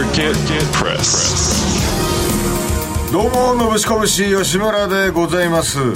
Market Press. どうものぶしこぶし吉村でございます。今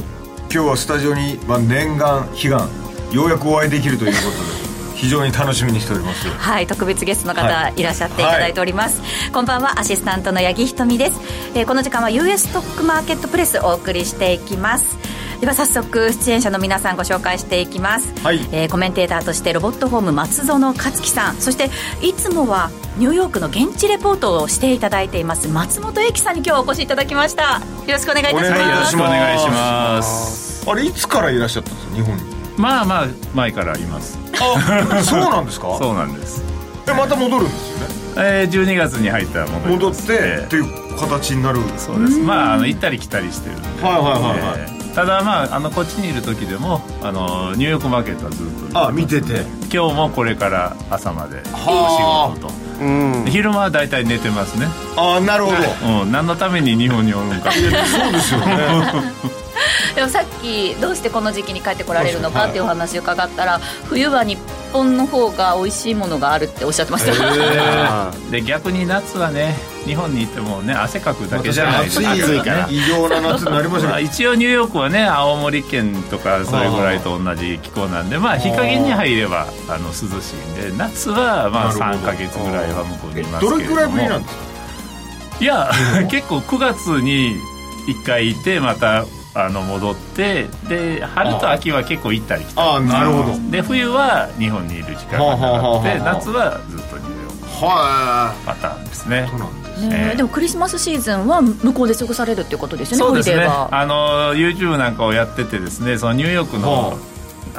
日はスタジオに、まあ、念願悲願ようやくお会いできるということで 非常に楽しみにしております。はい特別ゲストの方、はい。い、らっしゃっていただいております、こんばんはアシスタントの八木ひとみです、えーこの時間は US ストックマーケットプレスお送りしていきますでは早速出演者の皆さんご紹介していきます、はい。えーコメンテーターとしてロボットホーム松園克樹さん。そしていつもはニューヨークの現地レポートをしていただいています松本英樹さんに今日はお越しいただきました。よろしくお願いいたします。お願いいたします。お願いします。あれいつからいらっしゃったんですか日本に？まあまあ前からいます。あそうなんですか？そうなんです、えまた戻るんですよね？えー、12月に入ったら戻り戻ってっていう形になる。そうです。まああの行ったり来たりしてるんで、はいはいはいはい。えーただまああのこっちにいる時でもあのニューヨークマーケットはずっとあ見てて。今日もこれから朝まではあ。お仕事と、で昼間は大体寝てますね、あなるほど。うん、何のために日本におるんか そうですよね でもさっきどうしてこの時期に帰ってこられるのかっていうお話を伺ったら冬は日本の方が美味しいものがあるっておっしゃってました、で逆に夏はね日本にいてもね汗かくだけじゃない。です暑いかから。異常な夏になりました。一応ニューヨークはね青森県とかそれぐらいと同じ気候なんでまあ日陰に入ればあの涼しいんで夏はまあなるほど。3か月ぐらいは向こうにいますけれども。どれくらいぶりなんですか？いや 結構9月に1回いてまたあの戻ってで春と秋は結構行ったり来たり。ああなるほど。で冬は日本にいる時間が長くてはあ夏はずっとニューヨークはパターンですね。ねええでもクリスマスシーズンは向こうで過ごされるっていうことですよねそうですねあの YouTube なんかをやっててですね。そのニューヨークの,、はあ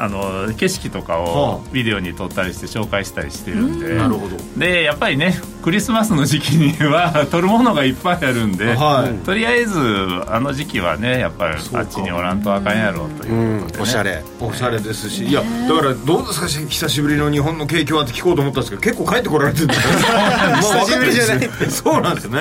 の景色とかはをあ。ビデオに撮ったりして紹介したりしてるんで、なるほど。でやっぱりねクリスマスの時期には 撮るものがいっぱいあるんで、はい。とりあえずあの時期はねやっぱりあっちにおらんとあかんやろうということで、ね。おしゃれ。おしゃれですし。いやだからどうですか久しぶりの日本の景況はって聞こうと思ったんですけど結構帰ってこられ てるんですよ。久しぶりじゃない。そうなんですね。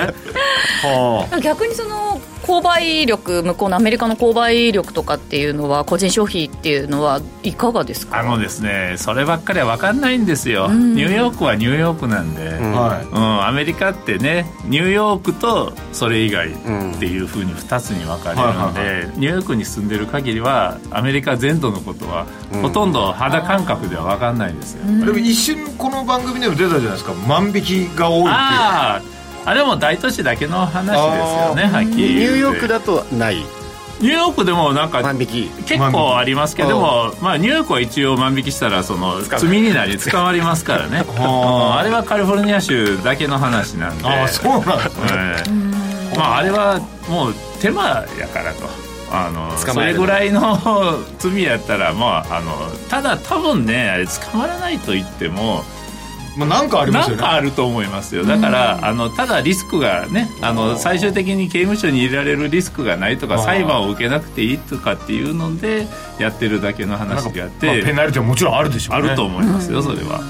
は逆にその購買力向こうのアメリカの購買力とかっていうのは個人消費っていうのはいかがですか？あのですねそればっかりは分かんないんですよ、ニューヨークはニューヨークなんで、あはいうん、アメリカってねニューヨークとそれ以外っていうふうに2つに分かれるんで、ニューヨークに住んでる限りはアメリカ全土のことはほとんど肌感覚では分かんないんですよ、でも一瞬この番組でも出たじゃないですか。万引きが多いっていうあれも大都市だけの話ですよねはっきりニューヨークだとない。ニューヨークでもなんか結構ありますけども、まあ、ニューヨークは一応万引きしたらその罪になり捕まりますからね。う んあれはカリフォルニア州だけの話なんで。ああそうなんですねええ。まああれはもう手間やからと。あの。それぐらいの 罪やったらまああのただ多分ねあれ捕まらないと言ってもまあなんかありまなすよね。んかあると思いますよ。だからあのただリスクがねあの最終的に刑務所に入れられるリスクがないとか裁判を受けなくていいとかっていうのでやってるだけの話であっまあペてナルティはもちろんあるでしょうね。あると思いますよそれは。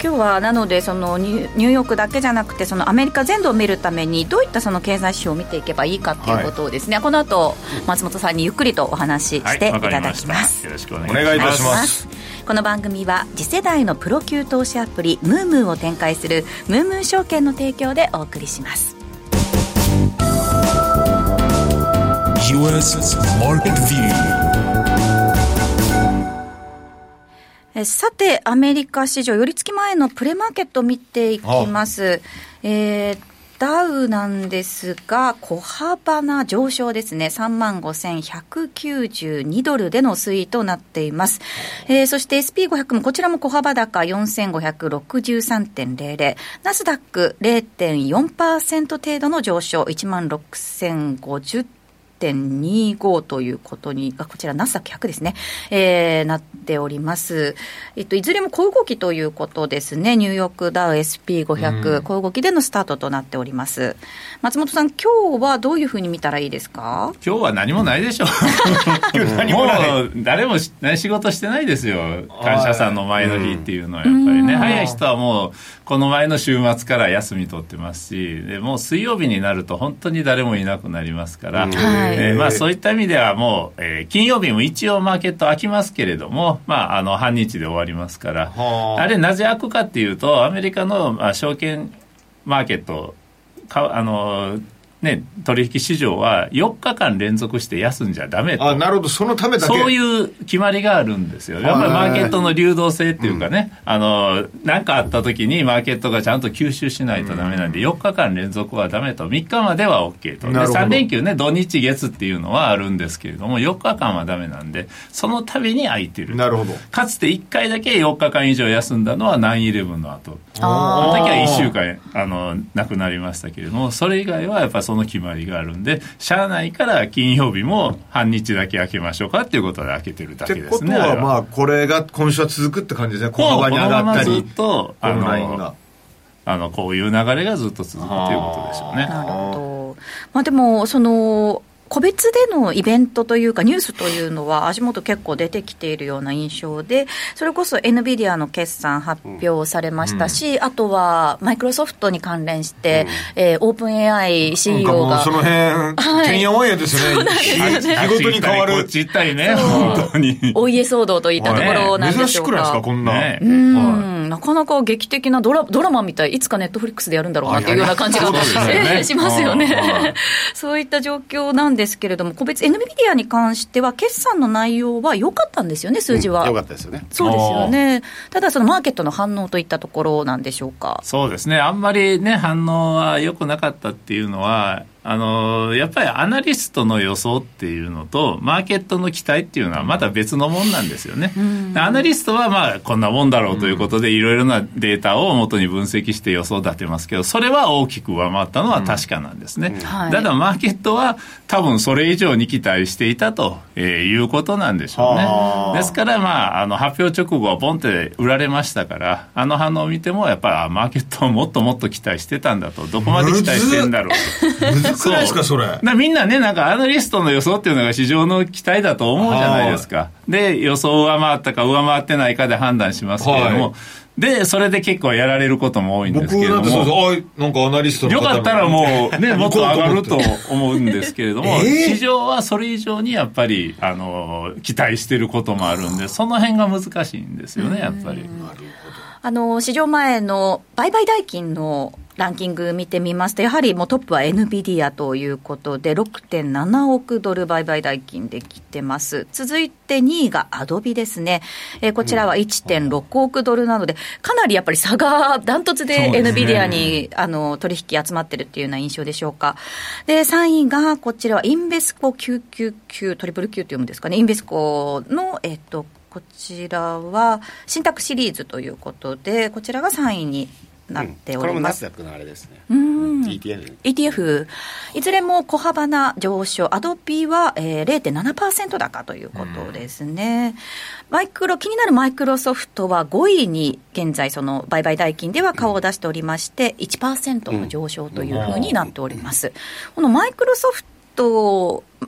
今日はなのでそのニュニューヨークだけじゃなくてそのアメリカ全土を見るためにどういったその経済指標を見ていけばいいかっていうことをですね、この後松本さんにゆっくりとお話しはいしていただきます。た。よろしくお願いお願いいたしまますこの番組は次世代のプロ級投資アプリムームーを展開するムームー証券の提供でお送りします。US Market View. えさてアメリカ市場寄り付き前のプレマーケットを見ていきます。えーダウなんですが、小幅な上昇ですね。3万5192ドルでの推移となっています。えーそして SP500 もこちらも小幅高4563.00。ナスダック0.4%程度の上昇1万6050 1.25ということに、あこちら、ナスダック100ですね、えーなっております。えっと、いずれも小動きということですね、ニューヨークダウ SP500、小動きでのスタートとなっております。松本さん、今日はどういうふうに見たらいいですか今日は何もないでしょ何ももう誰もし何仕事してないですよ感謝さんの前の日っていうのはやっぱりね、早い人はもうこの前の週末から休み取ってますしでもう水曜日になると本当に誰もいなくなりますから、はいえーまあ、そういった意味ではもう、えー金曜日も一応マーケット開きますけれども、まあ、あの半日で終わりますから。はあ。あれなぜ開くかっていうとアメリカの、まあ、証券マーケットかあのね、取引市場は4日間連続して休んじゃダメと。あなるほど。そのためだけ。そういう決まりがあるんですよ。やっぱりマーケットの流動性っていうかね、うん、あの何かあった時にマーケットがちゃんと吸収しないとダメなんで、4日間連続はダメと。3日までは OK と。で3連休ね土日月っていうのはあるんですけれども4日間はダメなんでその度に空いてる。なるほど。かつて1回だけ4日間以上休んだのは9-11の後。あの時は1週間あのなくなりましたけれどもそれ以外はやっぱその決まりがあるるんで、しゃあないから金曜日も半日だけ開けましょうかっていうことで開けてるだけですね。ってことは、まあ、これが今週は続くって感じですね。小幅に上がったり。ずっと、あの、あのこういう流れがずっと続くということでしょうね。なるほど。まあでも、その、個別でのイベントというか、ニュースというのは、足元結構出てきているような印象で、それこそ NVIDIA の決算発表されましたし、うん、あとはマイクロソフトに関連して、うん、えー、オープン AI CEO が。その辺、はい、てんやわんやですよね。仕事に変わる。ちったりね、本当に。お家騒動といったところなんでしょうか。珍しくないですか、こんな。ね、うん、なかなか劇的なドラドラマみたい、いつかネットフリックスでやるんだろうなっていうような感じが、ね、しますよね。そういった状況なんですけれども、個別、エヌビディアに関しては、決算の内容は良かったんですよね、数字は。良、うん、かったですよね。そうですよね。ただ、そのマーケットの反応といったところなんでしょうか。そうですね、あんまりね、反応は良くなかったっていうのは、あのやっぱりアナリストの予想っていうのとマーケットの期待っていうのはまた別のもんなんですよね。アナリストはまあこんなもんだろうということでいろいろなデータを元に分析して予想立てますけどそれは大きく上回ったのは確かなんですね。ただマーケットは多分それ以上に期待していたと、えー、いうことなんでしょうね。ですからまああの発表直後はボンって売られましたからあの反応を見てもやっぱりマーケットをもっともっと期待してたんだとどこまで期待してんだろうと。くないですか、それ。みんなね、なんかアナリストの予想っていうのが市場の期待だと思うじゃないですか。で、予想上回ったか上回ってないかで判断しますけれども、はい。で、それで結構やられることも多いんですけれども。僕なんなんかアナリストのよかったらも。うね、もっと上がると思うんですけれども、えー、市場はそれ以上にやっぱり、あの、期待してることもあるんで、その辺が難しいんですよね、やっぱり。あの、市場前の売買代金のランキング見てみますと、やはりもうトップは NVIDIA ということで、6.7億ドル売買代金できてます。続いて2位がアドビですね。えー、こちらは1.6億ドルなので、かなりやっぱり差がダントツで NVIDIA に、あの取引集まってるっていうような印象でしょうか。で、3位がこちらはインベスコ999、トリプル Q と読むんですかね。インベスコの、えっ、と、こちらは、信託シリーズということで、こちらが3位になっております、うん、これもナスダックのあれですね、うん、ETF, ETF いずれも小幅な上昇。アドピーは、えー、0.7%高ということですね、うん、マイクロ気になるマイクロソフトは5位に現在その売買代金では顔を出しておりまして1%の上昇というふうになっております、このマイクロソフト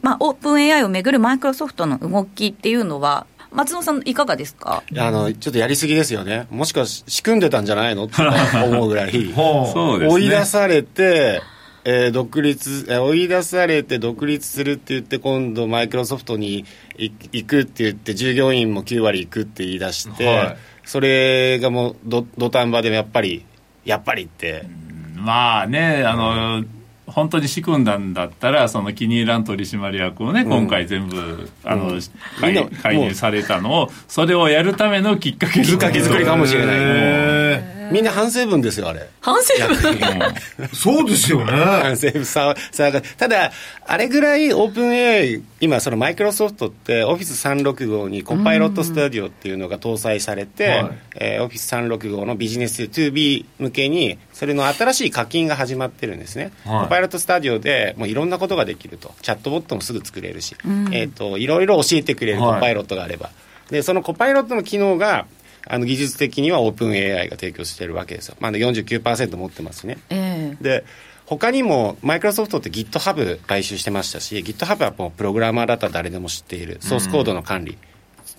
まあ、オープン AI をめぐるマイクロソフトの動きっていうのは、松野さん、いかがですか？あのちょっとやりすぎですよね、もしかし仕組んでたんじゃないの？って思うぐらい、そうですね、追い出されて、えー、独立、えー、追い出されて独立するって言って、今度、マイクロソフトに行くって言って、従業員も9割行くって言い出して、はい、それがもう土壇場でやっぱり、やっぱりって。まあね、あの、うん本当に仕組んだんだったらその気に入らん取締役をね、今回全部あの、介入されたのをそれをやるためのきっかけ作り。かもしれないみんな反省文ですよ、あれ。反省文？そうですよね。反省文さ、さ、ただ、あれぐらいオープン AI、今、そのマイクロソフトって、オフィス365にコパイロットスタジオっていうのが搭載されて、はい、えー、オフィス365のビジネス 2B 向けに、それの新しい課金が始まってるんですね。はい、コパイロットスタジオでもういろんなことができると。チャットボットもすぐ作れるし、えっ、ー、と、いろいろ教えてくれるコパイロットがあれば。はい、で、そのコパイロットの機能が、あの技術的にはオープン AI が提供しているわけですよ、まあ、49%持ってますね。えー、で他にもマイクロソフトって GitHub 買収してましたし GitHub はもうプログラマーだったら誰でも知っているソースコードの管理、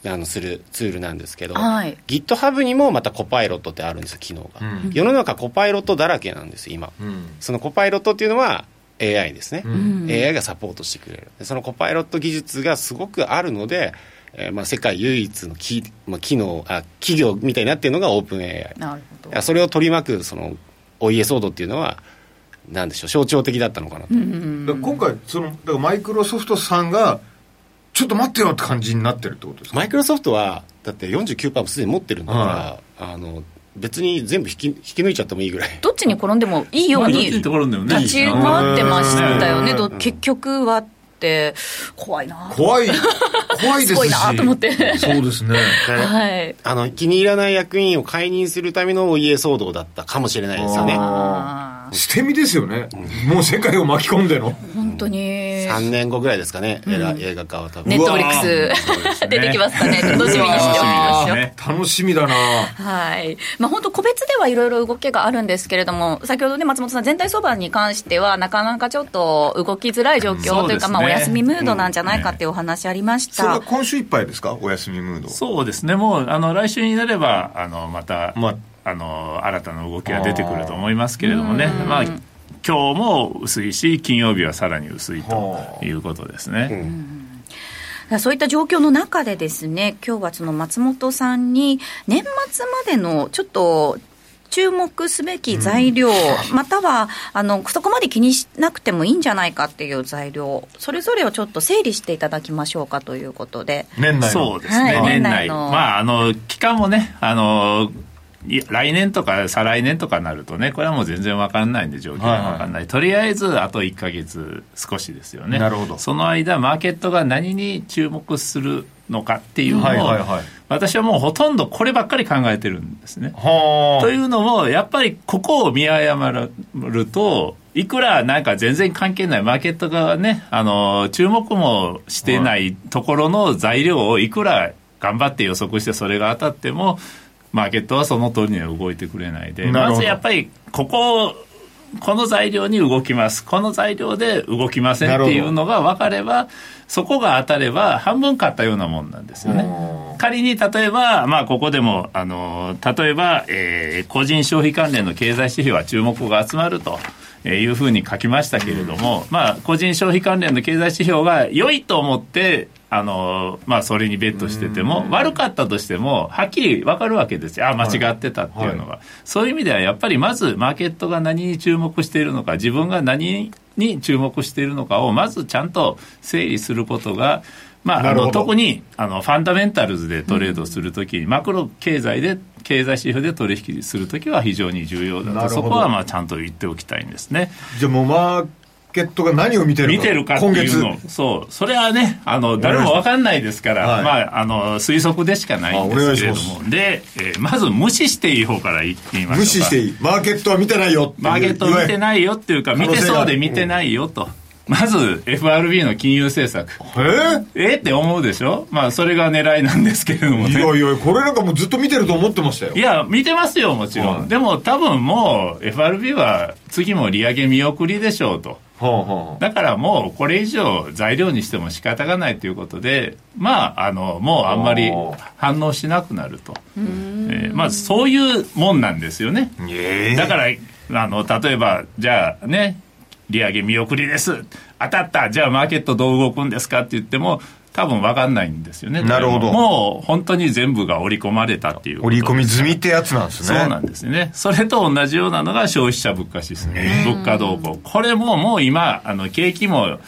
うん、あのするツールなんですけど、はい、GitHub にもまたコパイロットってあるんです機能が、うん、世の中コパイロットだらけなんです今、うん、そのコパイロットっていうのは AI ですね、うん、AI がサポートしてくれる。そのコパイロット技術がすごくあるのでえーまあ、世界唯一のき、まあ、機能あ企業みたいになっているのがオープン AI なるほど。それを取り巻くそのお家騒動っていうのはなんでしょう象徴的だったのかなと、今回そのだからマイクロソフトさんがちょっと待ってよって感じになってるってことですか？マイクロソフトはだって49%もすでに持ってるんだから、あの別に全部引き引き抜いちゃってもいいぐらい。どっちに転んでもいいようににところでもね。立ち回ってましたよね、結局はって、怖いな、怖い怖いですし。すごいなと思って。そうですね。はい、あの気に入らない役員を解任するためのお家騒動だったかもしれないですよね捨て身ですよね、もう世界を巻き込んでの。本当に、3年後ぐらいですかね、映画映画化は多分。ネットフリックうス、出てきますかね、楽しみにしておきましょう。ね楽しみだな。はい。まあ、本当、個別ではいろいろ動きがあるんですけれども、先ほどね、松本さん、全体相場に関しては、なかなかちょっと動きづらい状況というか、まあ、お休みムードなんじゃないかっていうお話ありました。それは今週いっぱいですか？お休みムード。そうですね。もうあの来週になればあのまた、まああの新たな動きが出てくると思いますけれどもね。まあ今日も薄いし金曜日はさらに薄いということですね、そういった状況の中でですね、今日はその松本さんに、年末までのちょっと、注目すべき材料、またはあのそこまで気にしなくてもいいんじゃないかっていう材料、それぞれをちょっと整理していただきましょうかということで。年内の。そうですね、はい。年年内内の。まああの期間もねあのい来年とか再来年とかなるとねこれはもう全然わかんないんで状況がわかんない、とりあえずあと1か月少しですよね。なるほど。その間マーケットが何に注目するのかっていうのを、はいはいはい。私はもうほとんどこればっかり考えてるんですね。はあ。というのもやっぱりここを見誤るといくらなんか全然関係ないマーケットがねあの注目もしてないところの材料をいくら頑張って予測してそれが当たってもマーケットはその通りには動いてくれないでまずやっぱりこここの材料に動きますこの材料で動きませんっていうのが分かればそこが当たれば半分買ったようなもんなんですよね。仮に例えば、まあ、ここでもあの例えば、えー個人消費関連の経済指標は注目が集まると。えーいうふうに書きましたけれども、まあ、個人消費関連の経済指標が良いと思って、あのまあ、それにベットしてても、悪かったとしても、はっきり分かるわけですよ、あ間違ってたっていうのは、そういう意味では、やっぱりまず、マーケットが何に注目しているのか、自分が何に注目しているのかを、まずちゃんと整理することが、まあ、あの特にあのファンダメンタルズでトレードするとき、マクロ経済で経済指標で取引するときは非常に重要だと、そこはまあちゃんと言っておきたいんですね。じゃあもうマーケットが何を見てるか見てるかって今月いうの、そう、それはね、あの誰もわかんないですから、はい。まあ、あの推測でしかないんですけれども、で、えーまず無視していい方から言ってみましょうか。無視していい。マーケットは見てないよマーケット見ていないよっていうか、見てそうで見てないよと。まず FRB の金融政策。わゆるえ？って思うでしょ？まあそれが狙いなんですけれどもえー、いね。やいやこれなんかもうずっと見てると思ってましたよいや、見てますよ、もちろん。はいでも多分もう FRB は次も利上げ見送りでしょうと。だからもうこれ以上材料にしても仕方がないということで、まあ、あの、もうあんまり反応しなくなると。えーまずそういうもんなんですよね。ええだから、あの、例えば、じゃあね、利上げ見送りです。当たった。じゃあマーケットどう動くんですかって言っても、多分分かんないんですよね。なるほどもう本当に全部が織り込まれたっていう織り込み済みってやつなんですねそうなんですね。それと同じようなのが消費者物価指数、物価動向。これももう今、あの景気も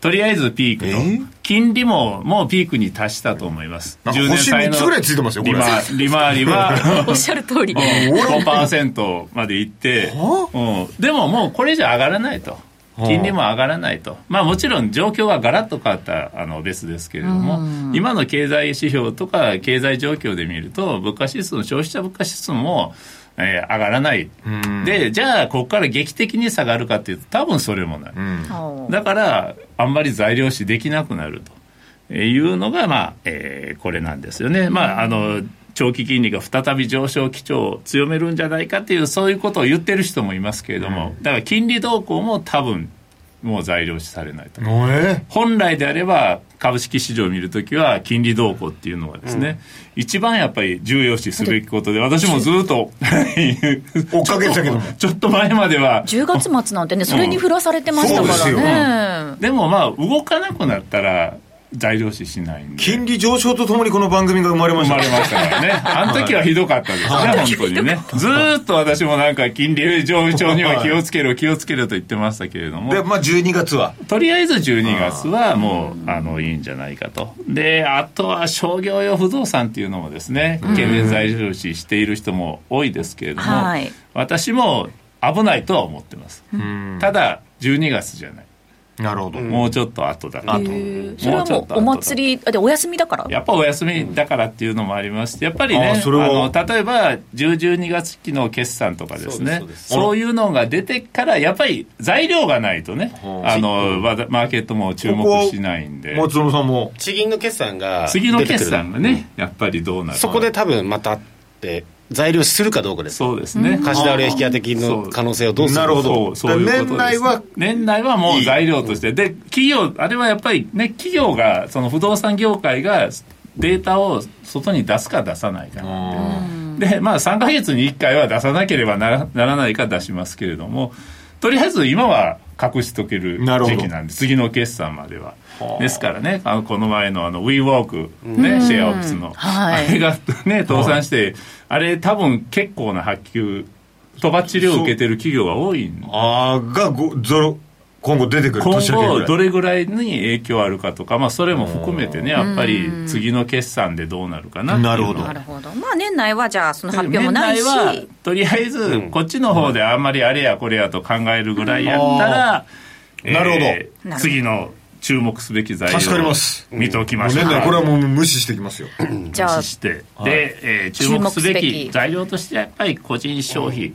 とりあえずピークと、え金利ももうピークに達したと思います。なんか10星3つぐらいついてますよこれ利回りは おっしゃる通り。5%までいって、うん、でももうこれ以上上がらないと。金利も上がらないと、まあ、もちろん状況がガラッと変わったあの別ですけれども、今の経済指標とか経済状況で見ると、物価指数の消費者物価指数も、えー上がらない、でじゃあ、ここから劇的に下がるかっていうと、多分それもない、だから、あんまり材料視できなくなるというのが、まあえーこれなんですよね。まああの長期金利が再び上昇基調を強めるんじゃないかっていうそういうことを言ってる人もいますけれども、だから金利動向も多分もう材料視されないと。え？本来であれば株式市場を見るときは金利動向っていうのはですね、一番やっぱり重要視すべきことで私もずっと 追っかけてたけども。ちょっと前までは10月末なんてね、それに振らされてましたからそうですね。でもまあ動かなくなったら材料視しないんで金利上昇とともにこの番組が生まれました生まれましたからね。あの時はひどかったですね、本当にね。ずーっと私もなんか金利上昇には気をつけろ、気をつけろと言ってましたけれども。でまあ12月はとりあえず12月はもうあのいいんじゃないかと。で、あとは商業用不動産っていうのもですね、懸念材料視している人も多いですけれども、はい私も危ないとは思ってます。ただ、12月じゃない。なるほど、もうちょっと後だなと。それはもうお祭りあでお休みだから？やっぱお休みだからっていうのもありまして、やっぱりね、ああそれは。の例えば10、12月期の決算とかですねそうですそういうのが出てから、やっぱり材料がないとね、あのわマーケットも注目しないんで、松園さんも？地銀の決算が次の決出てくる。算がね、やっぱりどうなるそこで多分またって材料視するかどうかです。そうですね。貸し倒れ引き当て金の可能性をどうするなるほど。そうそういうこと年内は年内はもう材料として。で企業あれはやっぱりね企業がその不動産業界がデータを外に出すか出さないかなんででまあ3か月に1回は出さなければならならないか出しますけれどもとりあえず今は隠しとける時期なんで次の決算まではですからねあのこの前のあの WeWork、ねシェアオフィスの、はい。あれがね倒産して、あれ多分結構な発給とばっちりを受けてる企業が多いんであーがごゾロ今後出てくる今後どれぐらいに影響あるかとか、まあ、それも含めてねやっぱり次の決算でどうなるかなっていうのは。なるほど。なるほど。まあ年内はじゃあその発表もないし。年内はとりあえずこっちの方であんまりあれやこれやと考えるぐらいやったら、えー。なるほど。なるほど。次の注目すべき材料助かります。見ておきましょう。もう年内これはもう無視してきますよ。無視して、で、えー注目すべきき材料としてはやっぱり個人消費、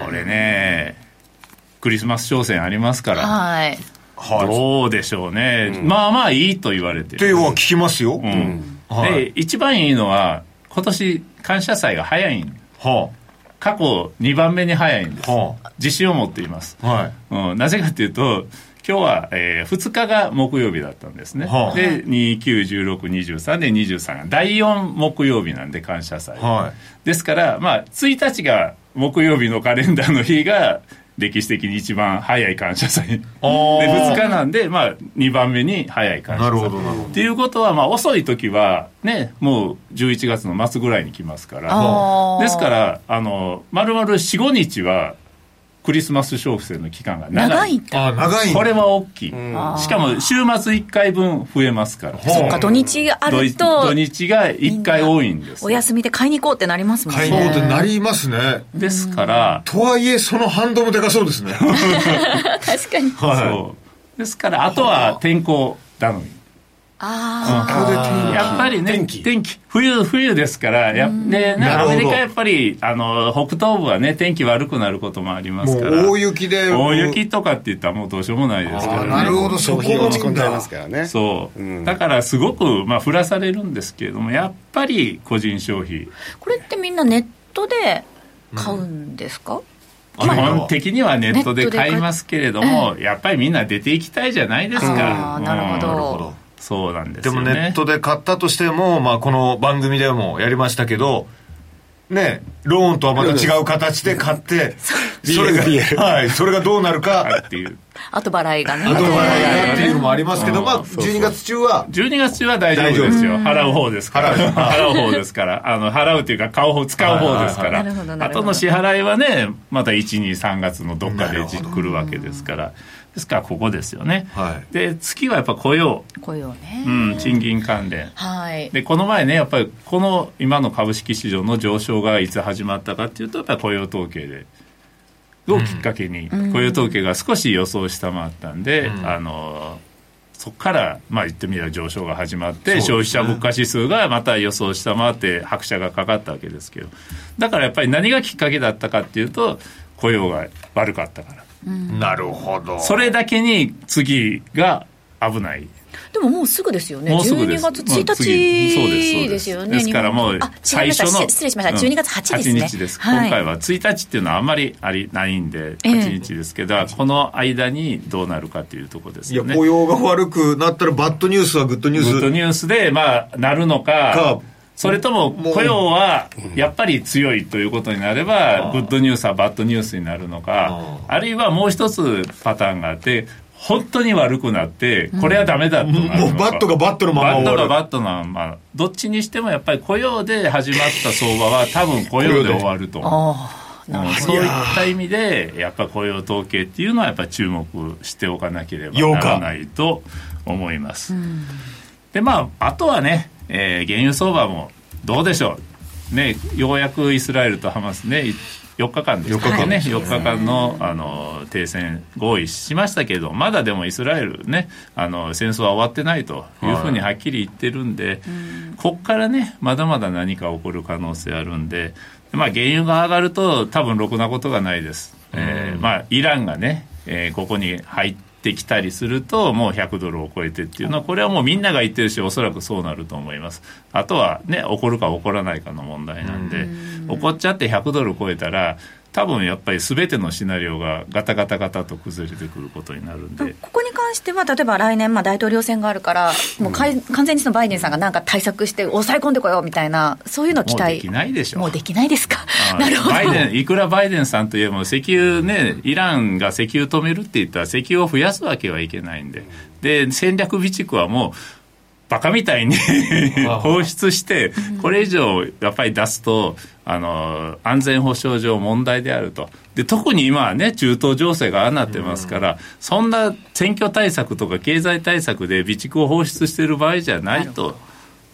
これねクリスマス商戦ありますから、はい。はい。どうでしょうね、まあまあいいと言われてる。っていうのは聞きますよ、うん。はい。で一番いいのは今年感謝祭が早いん。は過去2番目に早いんです、は自信を持っています、あはい。うん、なぜかというと今日は、え2日が木曜日だったんですね、はあ。で291623で23が第4木曜日なんで感謝祭、はい。ですから、まあ、1日が木曜日のカレンダーの日が歴史的に一番早い感謝祭であー。2日なんで、まあ、2番目に早い感謝祭なるほどなるほど。っていうことは、まあ、遅い時はねもう11月の末ぐらいに来ますから。ですからあの丸々45日はクリスマス消費税の期間が長い。あ長いこれは大きい、しかも週末1回分増えますから。そっか土日があ土ると土日が1回多いんですお休みで買いに行こうってなりますもんね。買い物ってなりますね。ですから、とはいえその反動もでかそうですね。確かに。そう。ですからあとは天候頼みやっぱりね天気。天気。冬冬ですからや、ね、なアメリカやっぱりあの北東部はね天気悪くなることもありますから。大雪で大雪とかって言ったらもうどうしようもないですから、ね、あなるほどそこが落ち込んじゃいだますからね。そう、うん。だからすごく、まあ、降らされるんですけれどもやっぱり個人消費。これってみんなネットで買うんですか、基本的にはネットで買いますけれども、ネやっぱりみんな出ていきたいじゃないですか。あーなるほど。うん。なるほどそうなんですね。もネットで買ったとしても、まあ、この番組でもやりましたけどねローンとはまた違う形で買ってそれがはいそれがどうなるか。っていう後払いがね。後払いがっていうのもありますけど、うん。まあ、12月中は。12月中は大丈夫ですよ。払う方ですから。払う。方ですから。あの払うっていうか買う方使う方ですから。後の支払いはねまた123月のどっかで来るわけですからですからここですよね、はい。で月はやっぱ雇用、雇用ね、うん、賃金関連。はい。でこの前ねやっぱりこの今の株式市場の上昇がいつ始まったかっていうとやっぱり雇用統計でをきっかけに雇用統計が少し予想を下回ったんで、あのそこからまあ言ってみれば上昇が始まって、消費者物価指数がまた予想を下回って拍車がかかったわけですけどだからやっぱり何がきっかけだったかっていうと雇用が悪かったからなるほど。それだけに次が危ない。でももうすぐですよね。もうすぐです。12月1もう次そうですそう日でですすよね。ですからもう最初の失礼しました。12月8ですね、8日です、はい。今回は1日っていうのはあんまりありないんでええ。8日ですけど、この間にどうなるかっていうところですいやよね雇用が悪くなったらバッドニュースはグッドニュース。グッドニュースでまあなるのかかそれとも雇用はやっぱり強いということになればグッドニュースはバッドニュースになるのかあるいはもう一つパターンがあって本当に悪くなってこれはダメだとなるのか。もうバッドがバッドのままバッ終わる。トがバッドのまま。どっちにしてもやっぱり雇用で始まった相場は多分雇用で終わると。そういった意味でやっぱ雇用統計っていうのはやっぱ注目しておかなければならないと思います。でまああとはね、えー原油相場もどうでしょう。ねようやくイスラエルとハマスねい4日間ですかね。4日間のあの停戦合意しましたけどまだでもイスラエルねあの戦争は終わってないというふうにはっきり言ってるんで、こっからねまだまだ何か起こる可能性あるんで、まあ、原油が上がると多分ろくなことがないです、えーまあ、イランがね、えーここに入ってきたりするともう100ドルを超えてっていうのはこれはもうみんなが言ってるしおそらくそうなると思います。あとはね起こるか起こらないかの問題なんで起こっちゃって100ドル超えたら多分やっぱり全てのシナリオがガタガタガタと崩れてくることになるんで。ここに関しては、例えば来年、まあ、大統領選があるから、もうかい完全にそのバイデンさんがなんか対策して、抑え込んでこようみたいな、そういうのを期待。もうできないでしょもうできないですか？あ、なるほど、バイデンいくらバイデンさんといえば石油ねイランが石油止めるって言ったら石油を増やすわけはいけないんで。で戦略備蓄はもうバカみたいに 放出してこれ以上やっぱり出すとあの安全保障上問題であると。で特に今はね中東情勢がああなってますからそんな選挙対策とか経済対策で備蓄を放出している場合じゃないと。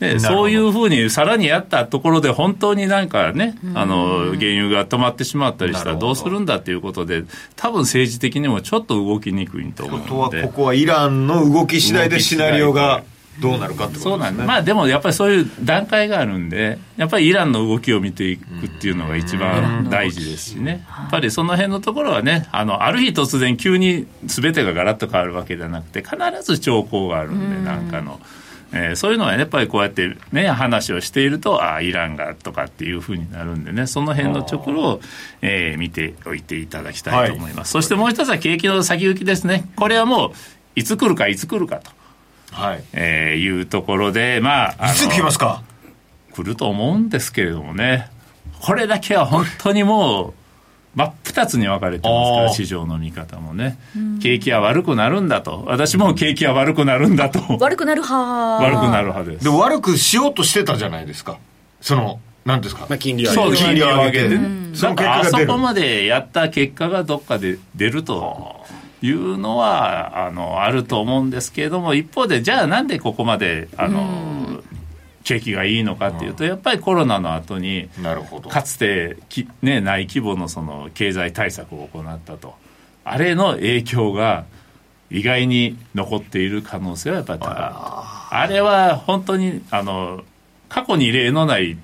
でそういうふうにさらにやったところで本当になんかね、あの原油が止まってしまったりしたらど。うするんだということで多分政治的にもちょっと動きにくいと思うとはのでここはイランの動き次第でシナリオがどうなるかってことですね。そうなんです。まあでもやっぱりそういう段階があるんでやっぱりイランの動きを見ていくっていうのが一番大事ですしね。やっぱりその辺のところはねあのある日突然急に全てがガラッと変わるわけじゃなくて必ず兆候があるんでなんかの。えーそういうのはやっぱりこうやってね話をしているとああイランがとかっていうふうになるんでねその辺のところを、えー見ておいていただきたいと思います、そしてもう一つは景気の先行きですね。これはもういつ来るかいつ来るかと、はい。えーいうところでまあいつ来ますか？来ると思うんですけれどもね。これだけは本当にもう真っ二つに分かれてますから市場の見方もね。景気は悪くなるんだと。私も景気は悪くなるんだと。悪くなる派、悪くなる派です。で悪くしようとしてたじゃないですか。その何ですか、まあ、金利はそう金利を上げてうん。その結だからあ果が出る。そこまでやった結果がどっかで出るというのはあのあると思うんですけれども一方でじゃあなんでここまであの景気がいいのかっていうとやっぱりコロナの後にかつてき、ね、ない規模のその経済対策を行ったと。あれの影響が意外に残っている可能性はやっぱり高いと。あれは本当にあの過去に例のない、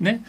ね、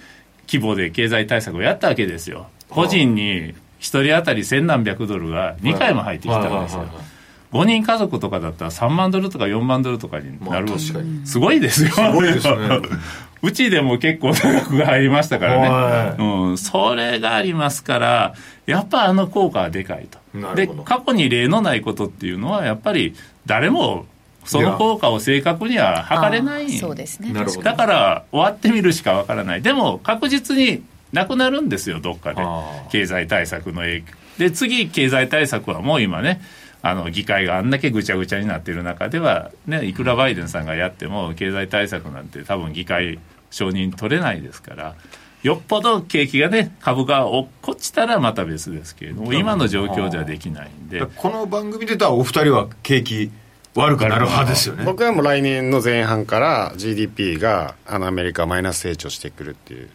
規模で経済対策をやったわけですよ。個人に一人当たり千何百ドルが2回も入ってきたんですよ。はいはいはいはい。5人家族とかだったら3万ドルとか4万ドルとかになる、まあすごいですよ。すごいですね。うちでも結構高額が入りましたからはね、うん、それがありますからやっぱあの効果はでかいと。で過去に例のないことっていうのはやっぱり誰もその効果を正確には測れない。そうですねだから終わってみるしかわからないでも確実になくなるんですよどっかで。経済対策の影響。で次経済対策はもう今ねあの議会があんだけぐちゃぐちゃになっている中では、ね、いくらバイデンさんがやっても経済対策なんて多分議会承認取れないですからよっぽど景気がね株が落っこちたらまた別ですけれども今の状況ではできないんで。この番組で言ったらお二人は景気悪くなる派ですよね。僕はもう来年の前半から GDP があのアメリカはマイナス成長してくるっていう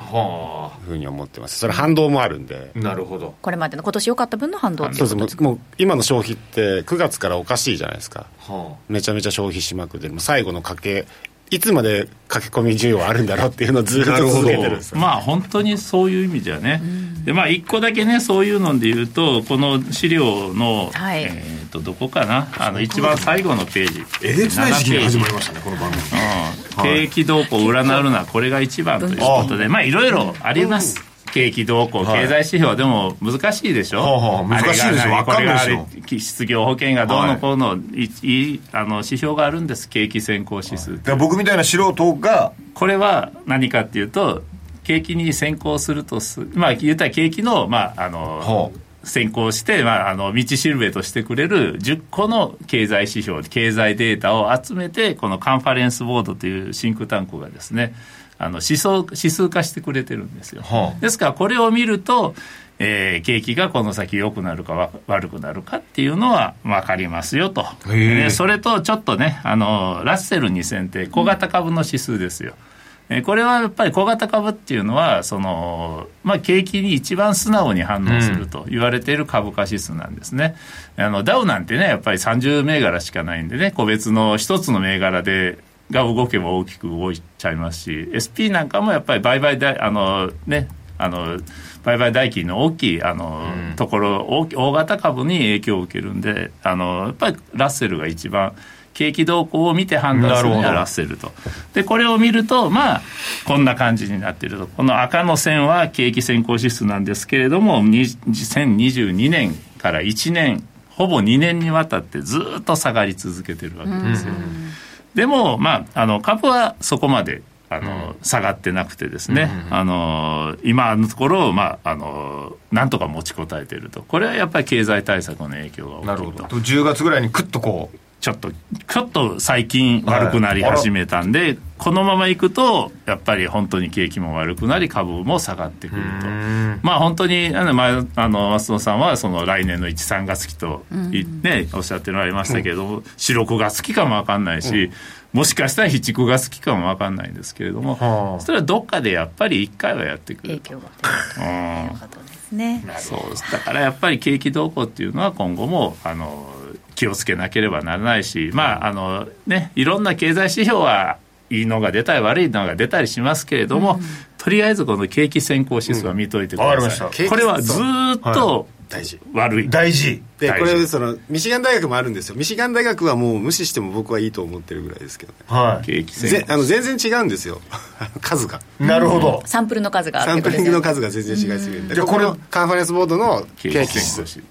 はふうに思ってます。それ反動もあるんで。あなるほど。これまでの今年良かった分の反動っていそうですもうもう今の消費って9月からおかしいじゃないですか。はめちゃめちゃ消費しまくってもう最後の家計いつまで駆け込み需要あるんだろうっていうのをずっと続けてるんですよ。まあ本当にそういう意味じゃね、でまあ一個だけねそういうので言うとこの資料の、はい。えー、とどこかな？あの一番最後のページ。えげつない時期に始まり7ましたねこの番組うん、景気動向を占うのはこれが一番ということでまあいろいろあります、景気動向はい。経済指標でも難しいでしょ、は難しいですよ。あれが何？わかんないですよ。これが失業保険がどうのこうの、いいいあの指標があるんです。景気先行指数。ってだから僕みたいな素人がこれは何かっていうと景気に先行するとすまあ言ったら景気の,、まあ、あのは先行して、まあ、あの道しるべとしてくれる10個の経済指標経済データを集めてこのカンファレンスボードというシンクタンクがですねあの指数指数化してくれてるんですよ、はあ。ですからこれを見ると、えー景気がこの先良くなるかわ悪くなるかっていうのは分かりますよと、へえ。でそれとちょっとねあのラッセル2000って小型株の指数ですよ、えーこれはやっぱり小型株っていうのはその、まあ、景気に一番素直に反応すると言われている株価指数なんですね、あのダウなんてねやっぱり30銘柄しかないんでね個別の一つの銘柄でが動けば大きく動いちゃいますし SP なんかもやっぱり売買代あのねあの売買代金の大きいあの、ところ大き大型株に影響を受けるんであのやっぱりラッセルが一番景気動向を見て判断するになるほど。はラッセルと。でこれを見るとまあこんな感じになっていると。この赤の線は景気先行指数なんですけれどもに2022年から1年ほぼ2年にわたってずっと下がり続けてるわけですよ、でも、まあ、あの株はそこまであの、下がってなくてですね、あの今のところ、まあ、あのなんとか持ちこたえていると。これはやっぱり経済対策の影響が大きいと。なるほど。10月ぐらいにクッとこうちょっと、ちょっと最近悪くなり始めたんで、このままいくと、やっぱり本当に景気も悪くなり、株も下がってくると。まあ本当に、あの、前あの松野さんは、その来年の1、3月期とい、ね、おっしゃっておられましたけれども、4、6月期かもわかんないし、もしかしたら7、9月期かもわかんないんですけれども、はあ。それはどっかでやっぱり1回はやってくると。影響が。うん。ということですね。そうです。だからやっぱり景気動向っていうのは今後もあの気をつけなければならないし、まああのね、いろんな経済指標はいいのが出たり悪いのが出たりしますけれども、とりあえずこの景気先行指数は見といてください、うん。これはずーっと大事。悪い、大事。で大事。これそのミシガン大学もあるんですよ。ミシガン大学はもう無視しても僕はいいと思ってるぐらいですけどね。は景気先ぜ行。あの全然違うんですよ。数が。いなるほど。サンプルの数がサンプリングの数が全然違いすぎるんで。こじゃあこれのカンファレンスボードの景景気指数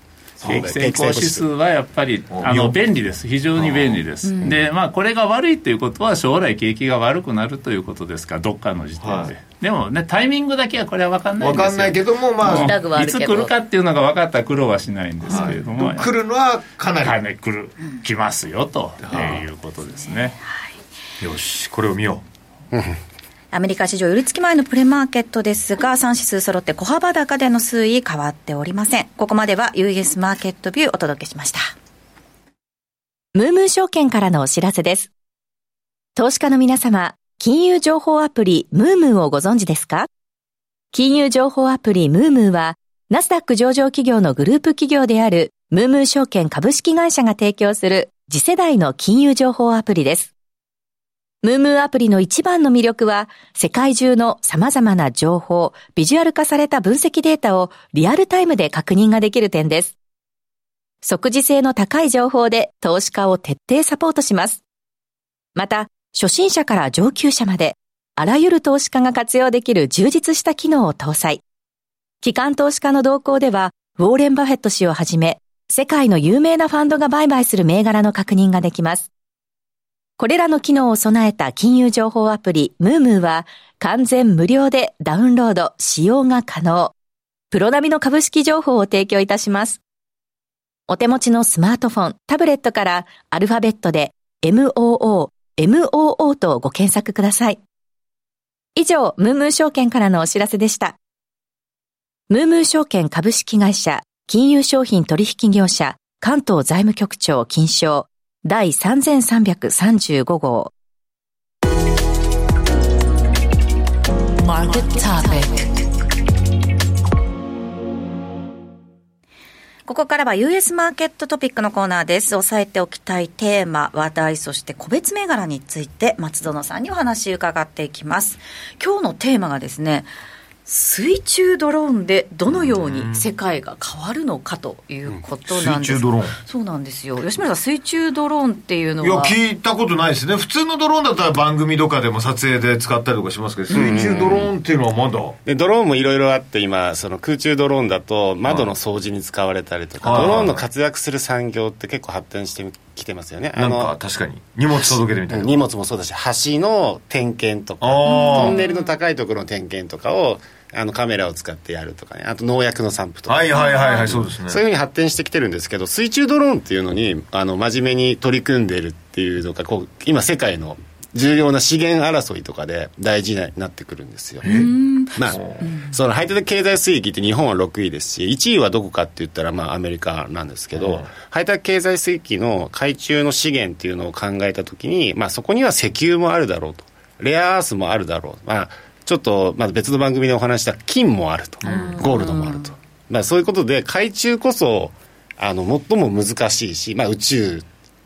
景気先行指数はやっぱりあの便利です。非常に便利です、でまあこれが悪いということは将来景気が悪くなるということですからどっかの時点で、はい。でもねタイミングだけはこれは分かんないんですよ。分かんないけどもまあいつ来るかっていうのが分かったら苦労はしないんですけれども、来るのはかなり。金来る来ますよとい。うことですね。よしこれを見よ アメリカ市場寄り付き前のプレマーケットですが、3指数揃って小幅高での推移変わっておりません。ここまでは US マーケットビューお届けしました。ムームー証券からのお知らせです。投資家の皆様、金融情報アプリムームーをご存知ですか？金融情報アプリムームーは、ナスダック上場企業のグループ企業であるムームー証券株式会社が提供する次世代の金融情報アプリです。ムームーアプリの一番の魅力は、世界中の様々な情報、ビジュアル化された分析データをリアルタイムで確認ができる点です。即時性の高い情報で投資家を徹底サポートします。また、初心者から上級者まで、あらゆる投資家が活用できる充実した機能を搭載。機関投資家の動向では、ウォーレン・バフェット氏をはじめ、世界の有名なファンドが売買する銘柄の確認ができます。これらの機能を備えた金融情報アプリムームーは完全無料でダウンロード、使用が可能。プロ並みの株式情報を提供いたします。お手持ちのスマートフォン、タブレットからアルファベットで MOO、MOO とご検索ください。以上、ムームー証券からのお知らせでした。ムームー証券株式会社、金融商品取引業者、関東財務局長金賞、第3335号。ここからは US マーケットトピックのコーナーです。押さえておきたいテーマ、話題、そして個別銘柄について松園さんにお話伺っていきます。今日のテーマがですね、水中ドローンでどのように世界が変わるのかということなんです。水中ドローン。そうなんですよ。吉村さん、水中ドローンっていうのういやは。聞いたことないですね。普通のドローンだったら番組とかでも撮影で使ったりとかしますけど水中ドローンっていうのはまだ？でドローンもいろいろあって今その空中ドローンだと窓の掃除に使われたりとか、はい。ドローンの活躍する産業って結構発展してき来てますよね。なんか確かに。荷物届けてみたいな。荷物もそうだし橋の点検とかトンネルの高いところの点検とかをあのカメラを使ってやるとかね。あと農薬の散布とか、はいはいはいはいそうですね。そういうふうに発展してきてるんですけど水中ドローンっていうのにあの真面目に取り組んでるっていうのがこう今世界の重要な資源争いとかで大事になってくるんですよ。まあ、その排他的経済水域って日本は6位ですし1位はどこかって言ったらまあアメリカなんですけど、排他的経済水域の海中の資源っていうのを考えた時に、まあ、そこには石油もあるだろうと。レアアースもあるだろう、まあ、ちょっとまあ別の番組でお話した金もあると、ゴールドもあると、まあ、そういうことで海中こそあの最も難しいし、まあ、宇宙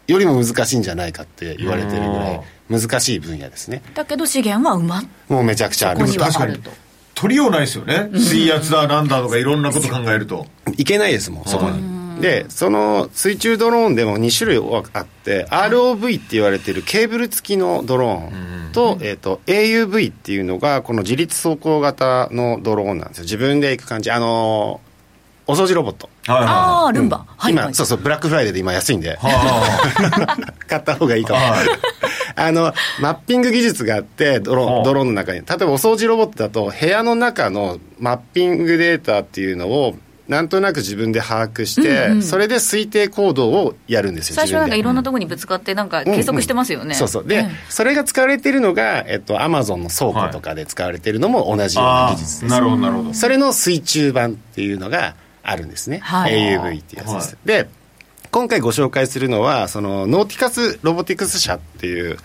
よりも難しいんじゃないかって言われてるぐらい難しい分野ですね。だけど資源は馬もうめちゃくちゃあるここには確かにあると。取りようないですよね。水圧だなんだとかいろんなこと考えると。いけないですもんそこにでその水中ドローンでも2種類あって ROV って言われてるケーブル付きのドローンと,、えー、と AUV っていうのがこの自律走行型のドローンなんですよ。自分で行く感じ。あのーお掃除ロボット。はいああルンバ、はい今、はい。そうそうブラックフライデーで今安いんで。は 買った方がいいかも、はい。あのマッピング技術があってドローはあ。ンドローンの中に。例えばお掃除ロボットだと部屋の中のマッピングデータっていうのをなんとなく自分で把握して、それで推定行動をやるんですよ最初はなんかいろんなところにぶつかってなんか計測してますよね、そうそう。で、ん。それが使われてるのが、えっと、アマゾンの倉庫とかで使われてるのも同じようなあ技術です。あなるほどなるほど。それの水中版っていうのがあるんですね、はい。AUV っていうやつです、で今回ご紹介するのはそのノーティカスロボティクス社っていう、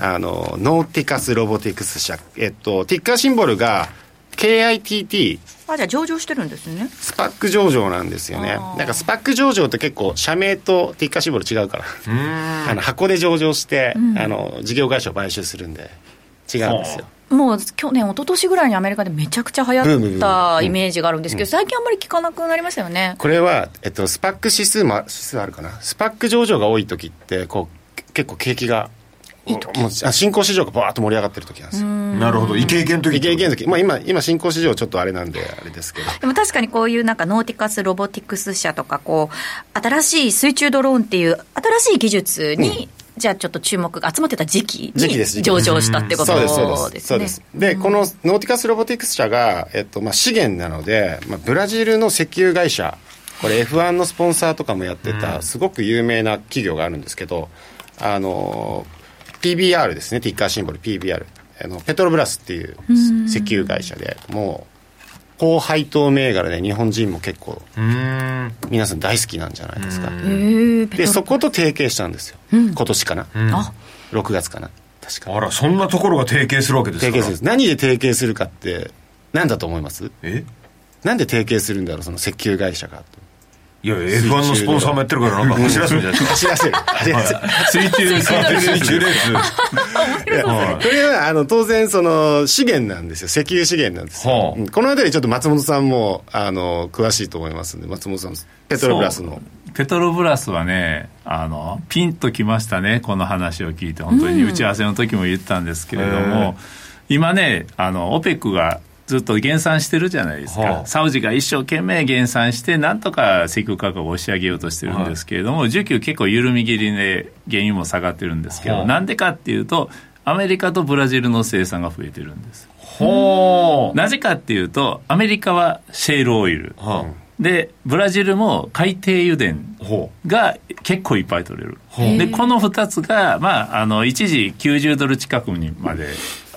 あのノーティカスロボティクス社。えっとティッカーシンボルが KITT あじゃあ上場してるんですね。スパック上場なんですよね。なんかスパック上場って結構社名とティッカーシンボル違うから。あの箱で上場して、あの事業会社を買収するんで違うんですよ。もう去年一昨年ぐらいにアメリカでめちゃくちゃ流行ったイメージがあるんですけど、最近あんまり聞かなくなりましたよね。これは、えっと、スパック指数も指数あるかな？スパック上場が多い時ってこうけ結構景気がもうあ新興市場がバーッと盛り上がってる時なんですよ。なるほど。イケイケの時イケイケの時、まあ、今今新興市場ちょっとあれなんであれですけど。でも確かにこういうなんかノーティカスロボティクス社とかこう新しい水中ドローンっていう新しい技術に、じゃあちょっと注目が集まってた時期時期ですに上場したってことそうですそうですねです。そうです。でこのノーティカスロボティクス社が、えっとまあ、資源なので、まあ、ブラジルの石油会社これ F1 のスポンサーとかもやってたすごく有名な企業があるんですけどあの PBR ですね。ティッカーシンボル PBR あのペトロブラスっていう石油会社でもう高配当銘柄で日本人も結構うん。皆さん大好きなんじゃないですか。でそこと提携したんですよ、今年かな、あ。6月かな。確か。あらそんなところが提携するわけですか。提携する。んです何で提携するかって何だと思います？え？なんで提携するんだろうその石油会社がいや F1 のスポンサーもやってるからなんか走らせるんじゃないですか走らせる。走らせる水中水中レース。これはあの当然その資源なんですよ。石油資源なんですよ、この辺りちょっと松本さんもあの詳しいと思いますんで松本さんペトロブラスの。ペトロブラスはねあのピンときましたねこの話を聞いて。本当に打ち合わせの時も言ったんですけれども、今ねあの OPEC がずっと減産してるじゃないですか、はあ。サウジが一生懸命減産してなんとか石油価格を押し上げようとしてるんですけれども、需給結構緩み切りで原油も下がってるんですけど、はあなんでかっていうとアメリカとブラジルの生産が増えてるんです。ほう。なぜかっていうとアメリカはシェールオイル。はでブラジルも海底油田が結構いっぱい取れる。う。でこの2つが、まあ、あの一時90ドル近くにまで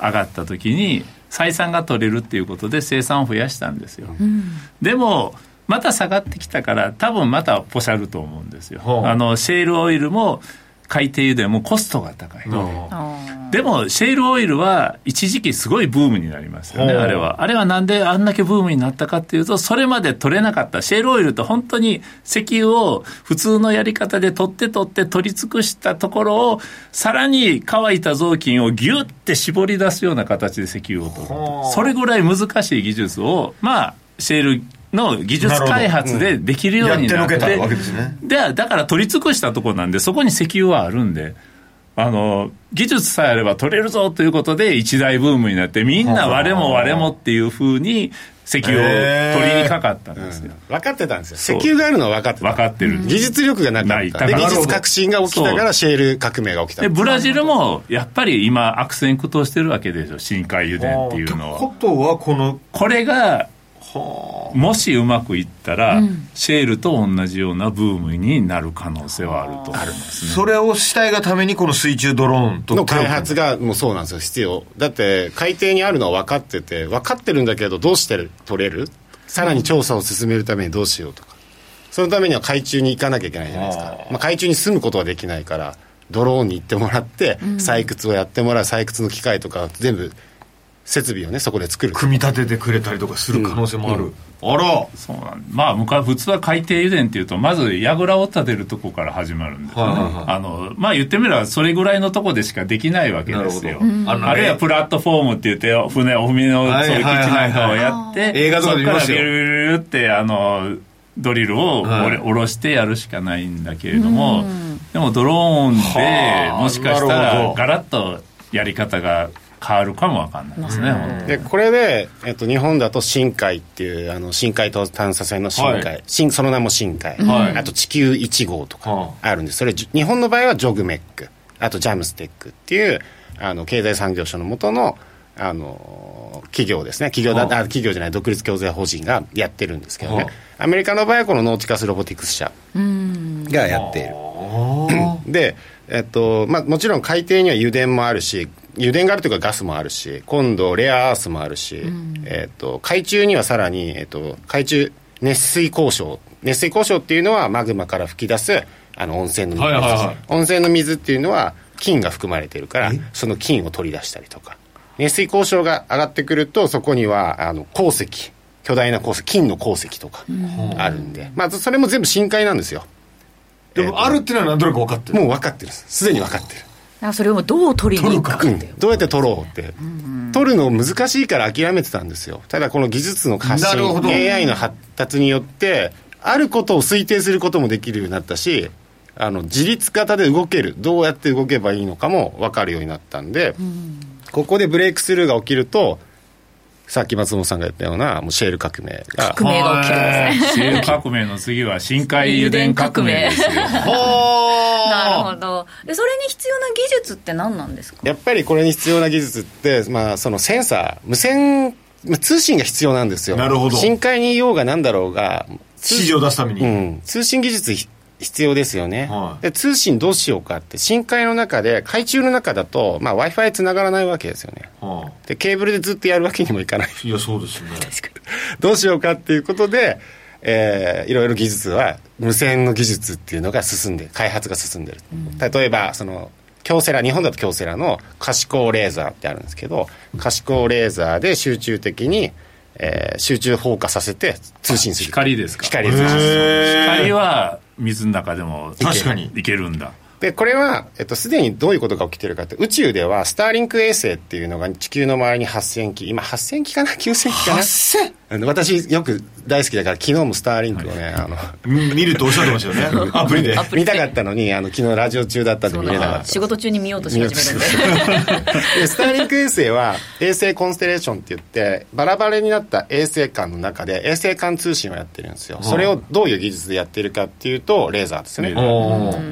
上がった時に採算が取れるっていうことで生産を増やしたんですよ、でもまた下がってきたから多分またポシャると思うんですよ、ほう。あのシェールオイルも海底油田もコストが高い、ううんでもシェールオイルは一時期すごいブームになりますよねあれは。あれはなんであんだけブームになったかっていうとそれまで取れなかった。シェールオイルって本当に石油を普通のやり方で取って取って取り尽くしたところをさらに乾いた雑巾をギュッて絞り出すような形で石油を取るそれぐらい難しい技術をまあシェールの技術開発でできるようになってでだから取り尽くしたところなんでそこに石油はあるんであの技術さえあれば取れるぞということで一大ブームになってみんな我も我もっていうふうに石油を取りにかかったんですよ、分かってたんですよ。石油があるのは分かってた。分かってる、技術力がなかった。でだから技術革新が起きたからシェール革命が起きた。でブラジルもやっぱり今悪戦苦闘してるわけですよ深海油田っていうのは。ことはこのこれがもしうまくいったら、シェールと同じようなブームになる可能性はあるとね。それをしたいがためにこの水中ドローンとの開発がもうそうなんですよ。必要。だって海底にあるのは分かってて分かってるんだけどどうして取れる？さらに調査を進めるためにどうしようとか。そのためには海中に行かなきゃいけないじゃないですか。まあ、海中に住むことはできないからドローンに行ってもらって採掘をやってもらう採掘の機械とか全部設備をねそこで作る。組み立ててくれたりとかする可能性もある、あら。そうなんまあ昔普通は海底油田っていうとまず櫓を建てるとこから始まるんですよね、はいはいはい。あのまあ言ってみればそれぐらいのとこでしかできないわけですよ。あるいはプラットフォームって言って船お船のはいそういう基地なんかをやって、はい。はいはい映画とかで見ましたよ。そこからビュルビュルってあのドリルをはい下ろしてやるしかないんだけれども、でもドローンではあもしかしたらガラッとやり方が変わるかもわかんないですね、でこれで、えっと、日本だと深海っていうあの深海探査船の深海、はい。深その名も深海、はい。あと地球1号とはかあるんです。それじ日本の場合はジョグメック。あとジャムステックっていうあの経済産業省の下のあの企業ですね。企業だ、はああ企業じゃない独立共済法人がやってるんですけどね、はアメリカの場合はこのノーティカスロボティクス社。がやっている。で、えっとまあ、もちろん海底には油田もあるし油田があるというかガスもあるし今度レアアースもあるし、えっと海中にはさらに、えっと海中熱水鉱床熱水鉱床っていうのはマグマから噴き出すあの温泉の水、はいはいはい。温泉の水っていうのは金が含まれてるからその金を取り出したりとか。熱水鉱床が上がってくるとそこにはあの鉱石巨大な鉱石金の鉱石とかあるんで、まあ、それも全部深海なんですよ。でもあるっていうのは何となく分かってる。もう分かってるす。すでに分かってるそれをどう取りに行くかっていう。どうやって取ろうって、取るの難しいから諦めてたんですよ。ただこの技術の発信 AI の発達によってあることを推定することもできるようになったしあの自律型で動ける。どうやって動けばいいのかも分かるようになったんで、ここでブレイクスルーが起きるとさっき松本さんが言ったようなもうシェール革命が。革命が起きるんですね。シェール革命の次は深海油田革命ですよ。なるほど。でそれに必要な技術って何なんですか？やっぱりこれに必要な技術って、まあ、そのセンサー無線、まあ、通信が必要なんですよ。なるほど。深海にいようが何だろうが指示を出すために、うん、通信技術ひ必要ですよね、はい。で通信どうしようかって深海の中で海中の中だと、まあ、w i f i つながらないわけですよね。はでケーブルでずっとやるわけにもいかない。あいやそうですね。どうしようかっていうことで、えーいろいろ技術は無線の技術っていうのが進んで開発が進んでる、例えばその京セラ日本だと京セラの可視光レーザーってあるんですけど可視光レーザーで集中的に、えー集中放火させて通信する。光ですか？光で通信す。るへ光は水の中でも確かに。いけるんだ。でこれは、えっと、すでにどういうことが起きてるかって宇宙ではスターリンク衛星っていうのが地球の周りに8000機今8000機かな？9000機かな？8000あの私よく大好きだから昨日もスターリンクをね、あの見見るとおっしゃってましたよね。アプリで。見たかったのにあの昨日ラジオ中だったんで見れなかった。仕事中に見ようとし始めるんで。でスターリンク衛星は衛星コンステレーションって言ってバラバラになった衛星間の中で衛星間通信をやってるんですよ、それをどういう技術でやってるかっていうとレーザーですよね。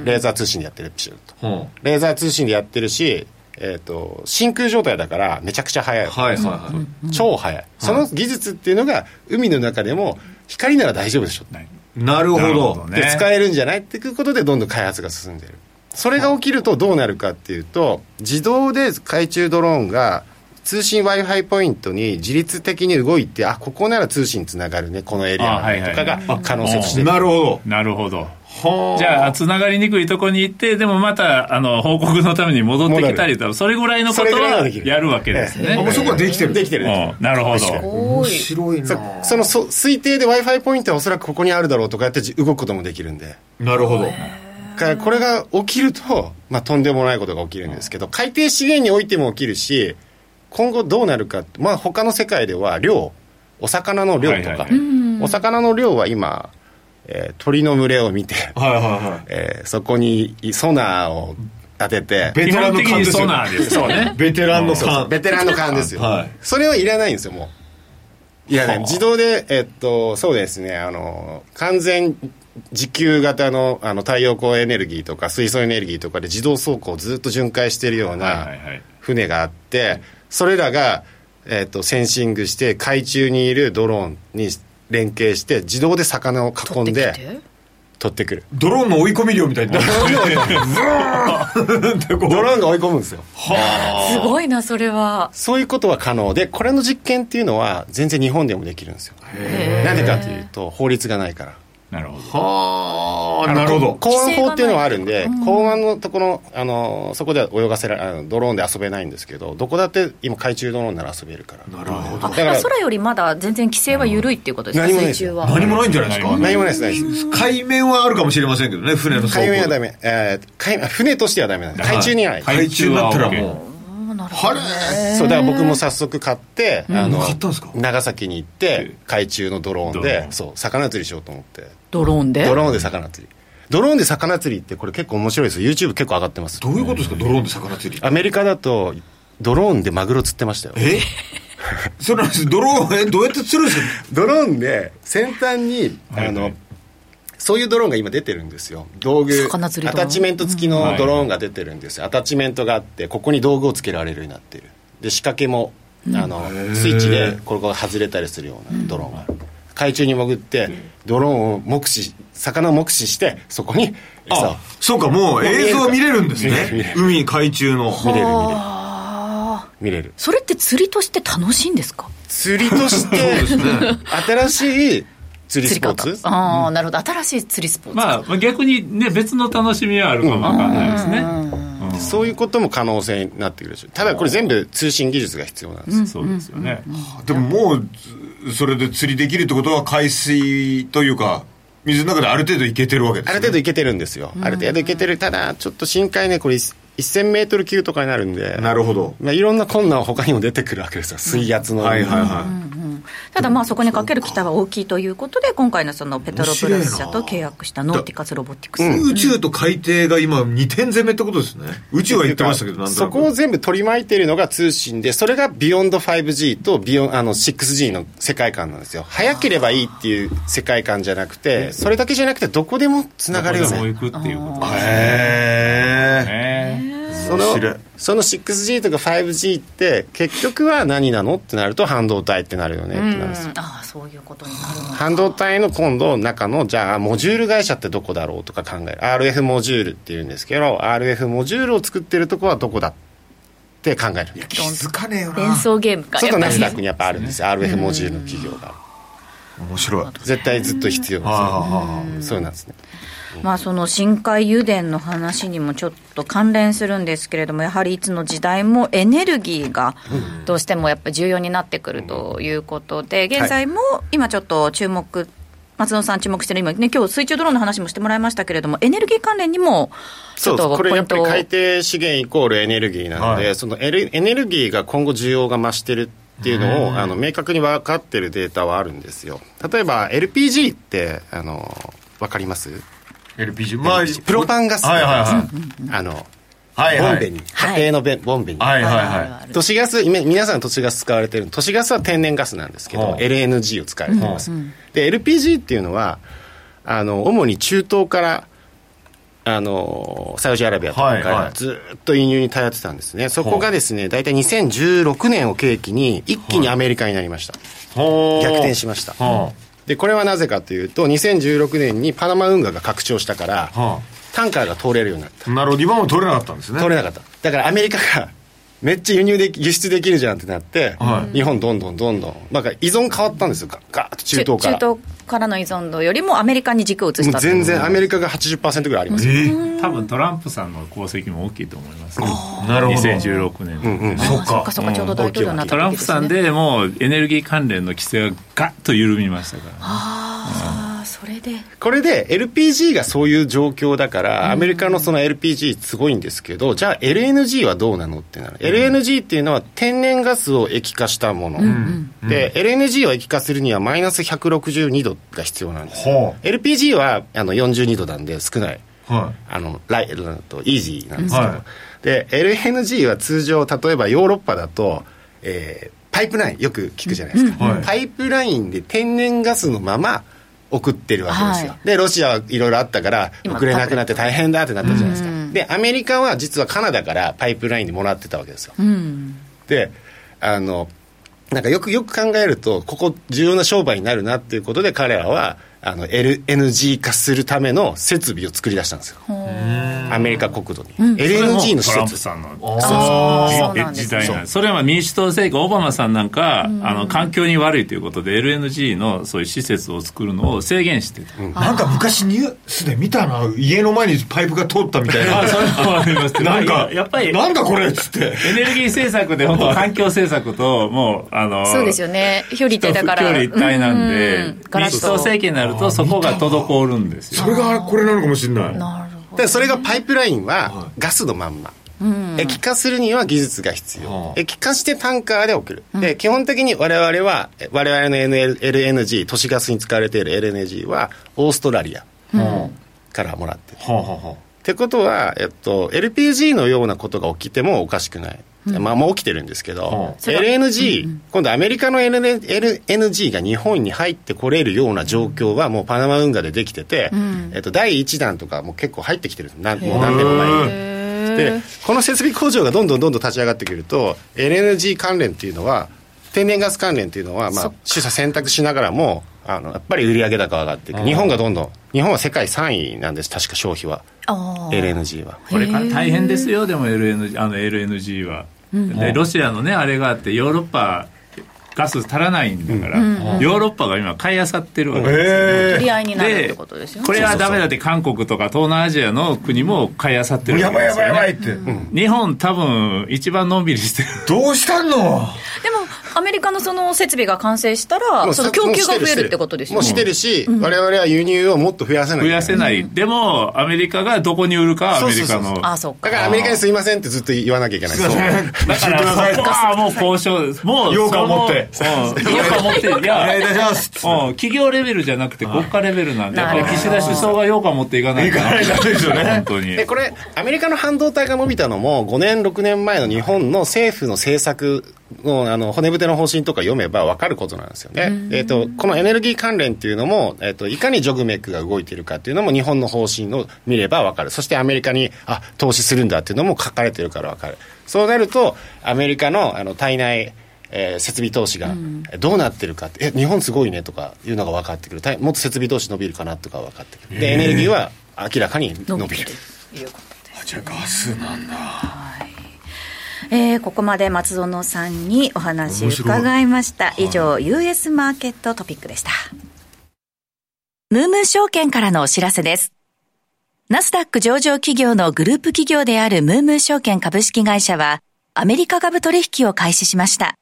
レーザー。通信でやってるピシュッと。うん。レーザー通信でやってるし、えー、と真空状態だからめちゃくちゃ速い、はいはいはい。超速い、その技術っていうのが海の中でも光なら大丈夫でしょ。なるほなるどほどね。で使えるんじゃないっていうことでどんどん開発が進んでる。それが起きるとどうなるかっていうと自動で海中ドローンが通信 w i f i ポイントに自律的に動いてあここなら通信つながるねこのエリアとかが可能性として。なるほどなるほど。はじゃあつながりにくいとこに行ってでもまたあの報告のために戻ってきたりとそれぐらいのことはやるわけですね。あもうそこはできてる。できてる。うんなるほど。面白いな。そそのそ推定で w i f i ポイントはおそらくここにあるだろうとかやってじ動くこともできるんで。なるほど。だからこれが起きると、まあ、とんでもないことが起きるんですけど海底資源においても起きるし今後どうなるかまあ他の世界では量お魚の量とか、はいはいはい。お魚の量は今、えー鳥の群れを見て、はいはいはい。えーそこにソナーを当ててベテランの勘ですよソナーですよね。ベテランの勘ベテランの勘ですよ、はい。それはいらないんですよもいやね、自動で、えっと、そうですね、あの、完全自給型のあの太陽光エネルギーとか水素エネルギーとかで自動走行をずっと巡回しているようはいなはいはい。船があって、それらが、えっと、センシングして海中にいるドローンに連携して自動で魚を囲取ってきんでて？取ってくる。ドローンの追い込み量みたいになってる ドローンが追い込むんですよ。すごいなそれはそういうことは可能で、これの実験っていうのは全然日本でもできるんですよ。なんでかというと、法律がないから。なるほど。はあ。なるほど。港湾法っていうのはあるんで、港湾のところ、あのそこでは泳がせらあのドローンで遊べないんですけど、どこだって今、海中ドローンなら遊べるから。なるほど。あだから空よりまだ全然規制は緩いっていうことですか、何もないです水中は。何もないんじゃないですか？何もないです、ないです。海面はあるかもしれませんけどね船の走行海面はダメ、えー海船としてはダメなんです。海中にはない。海中になったらもう。うんなるほどね。そうだから僕も早速買って、あの買ったんですか？長崎に行って海中のドローンでそう魚釣りしようと思って。ドローンで？ドローンで魚釣り。ドローンで魚釣りってこれ結構面白いです。よ YouTube 結構上がってます。どういうことですか？ドローンで魚釣りアメリカだとドローンでマグロ釣ってましたよ。え？それなんです。ドローンえどうやって釣るんですか？ドローンで先端にあの、はいそういうドローンが今出てるんですよ。道具アタッチメント付きのドローンが出てるんですよ、アタッチメントがあってここに道具をつけられるようになってる。で仕掛けもあのスイッチでこれが外れたりするようなドローンが。ある海中に潜ってドローンを目視魚を目視してそこに餌をあそうかもう映像見れるんですね。海海中の。見れる見れる。見れる。それって釣りとして楽しいんですか？釣りとして新しい釣りスポーツ？ああなるほど。新しい釣りスポーツ。まあまあ逆にね別の楽しみはあるかもわかんないですね、そういうことも可能性になってくるでしょ。ただこれ全部通信技術が必要なんですよ。そうですよね、でももうずそれで釣りできるってことは海水というか水の中である程度いけてるわけですね。ある程度いけてるんですよ、ある程度いけてる。ただちょっと深海ねこれ1000メートル級とかになるんでなるほど。まあ、いろんな困難は他にも出てくるわけですよ。水圧の、はいはいはいただまあそこにかける期待は大きいということで今回のそのペトロプラス社と契約したノーティカスロボティクス、宇宙と海底がこの2点攻めってことですね。宇宙は言ってましたけどなんとそこを全部取り巻いているのが通信でそれがビヨンド 5G とビヨンあの 6G の世界観なんですよ。早ければいいっていう世界観じゃなくてそれだけじゃなくてどこでもつながるよねどこでも行くっていうことですねそのその 6G とか 5G って結局は何なのってなると半導体ってなるよねってなる。ん。ですよああそういうことになる半導体の今度中のじゃあモジュール会社ってどこだろうとか考える。RF モジュールっていうんですけど RF モジュールを作ってるとこはどこだって考える。気づかねえよ連な想ゲームかそうするとナスダッやっクにやっぱあるんですよ。RF モジュールの企業が。面白い。絶対ずっと必要ですよ。そうなんですねまあその深海油田の話にもちょっと関連するんですけれどもやはりいつの時代もエネルギーがどうしてもやっぱ重要になってくるということで現在も今ちょっと注目松野さん注目してる今ね今日水中ドローンの話もしてもらいましたけれどもエネルギー関連にもちょっとこれポイントを。やっぱり海底資源イコールエネルギーなので、はい。そのエネルギーが今後需要が増してるっていうのをあの明確に分かってるデータはあるんですよ。例えば LPG ってあの分かります？LPG まあプロパンガスはいはいはい。あのはいはい。ボンベに、はい。家庭のベンボンベに、はいはいはある都市ガス今皆さん都市ガス使われてる都市ガスは天然ガスなんですけど、うん LNG を使われてます、で LPG っていうのはあの主に中東からあのサウジアラビアとかかはいはい。らずっと輸入に頼ってたんですね、そこがですね大体2016年を契機に一気にアメリカになりました、いほう。逆転しました、はでこれはなぜかというと2016年にパナマ運河が拡張したから、あ。はタンカーが通れるようになった。あなるほど。今も取れなかったんですね。取れなかった。だからアメリカがめっちゃ輸入でき輸出できるじゃんってなって、はい。日本どんどんどんどんなんか依存変わったんですよ。ガガーッと中東から。中東からの依存度よりもアメリカに軸を移した全然アメリカが80%ぐらいあります。よ、えー。多分トランプさんの功績も大きいと思います、ね、なるほど。2016年、そっか。あそっかそっかちょうど大統領になったトランプさんででもうエネルギー関連の規制がガッと緩みましたから、ああそれで。これで LPG がそういう状況だから、アメリカのその LPG すごいんですけどじゃあ LNG はどうなのってなる、LNG っていうのは天然ガスを液化したもの、で LNG を液化するにはマイナス162度が必要なんですよ。ほ LPG はあの42度なんで少ない。はあのライうんとイージーなんですけど、はい。で LNG は通常例えばヨーロッパだと、えーパイプラインよく聞くじゃないですか、うん。はい。パイプラインで天然ガスのまま送ってるわけですよ、はい。でロシアはいろいろあったから今送れなくなって大変だってなったじゃないですか、うん。でアメリカは実はカナダからパイプラインでもらってたわけですよ、うん。であのなんかよくよく考えるとここ重要な商売になるなっていうことで彼らはあの LNG 化するための設備を作り出したんですよ。アメリカ国土に、LNG の施トランプ設さんのそ時代なんですそれは民主党政権オバマさんなんか、あの環境に悪いということで LNG のそういう施設を作るのを制限してた、なんか昔ニュースで見たな家の前にパイプが通ったみたいな。あ それもありますなんかやっぱりなんだこれっつって。エネルギー政策で本当環境政策ともうあのそうですよね。表裏一体だから。表裏一体なんで、うん。民主党政権になるとそこが滞るんですよそれがこれなのかもしれない。なるほど。でそれがパイプラインはガスのまんま、液化するには技術が必要、はあ。液化してタンカーで送る、で基本的に我々は我々の LNG 都市ガスに使われている LNG はオーストラリアからもらってる、はあはあはってことは、えっと、LPG のようなことが起きてもおかしくない、まあもう起きてるんですけど、うん。LNG、今度アメリカの LN LNG が日本に入ってこれるような状況はもうパナマ運河でできてて、えっと、第1弾とかもう結構入ってきてるなんもう何年も前に。でこの設備工場がどんどんどんどん立ち上がってくると LNG 関連っていうのは天然ガス関連っていうのは、まあ、取捨選択しながらもあのやっぱり売上高が上がっていく。日本がどんどん日本は世界3位なんです確か消費は。LNG は。これから大変ですよでも LNG, あの LNG は、でロシアのねあれがあってヨーロッパガス足らないんだから、ヨーロッパが今買い漁ってるわけですよ、え取り合いになるってでことですよね。これはダメだって韓国とか東南アジアの国も買い漁ってるやばいやわけですよ、ね、ばいやばいって、日本多分一番のんびりしてる。どうしたんの？でもアメリカのその設備が完成したらその供給が増えるってことですよね。もうしてるし、我々は輸入をもっと増やせない。増やせない、でもアメリカがどこに売るかはアメリカそう。そうの。あそうか。だからアメリカにすいませんってずっと言わなきゃいけない。すいませんだから そこはもう交渉ですもう羊羹持って。そのうん羊羹持っていお願いいたし企業レベルじゃなくて国家レベルなんで岸田首相が羊羹持っていかないと。いかないとダメですよね。本当に。でこれアメリカの半導体が伸びたのも5年6年前の日本の政府の政策のあの骨太の方針とか読めば分かることなんですよね、えー、とこのエネルギー関連っていうのも、えー、といかにジョグメックが動いているかっていうのも日本の方針を見れば分かる。そしてアメリカにあ投資するんだっていうのも書かれてるから分かる。そうなるとアメリカのあの体内えー設備投資がどうなってるかって、え日本すごいねとかいうのが分かってくる。もっと設備投資伸びるかなとか分かってくる。でエネルギーは明らかに伸びる。ということですじゃあガスなんだえーここまで松園さんにお話伺いました。以上 US マーケットトピックでした。ムームー証券からのお知らせです。ナスダック上場企業のグループ企業であるムームー証券株式会社はアメリカ株取引を開始しました。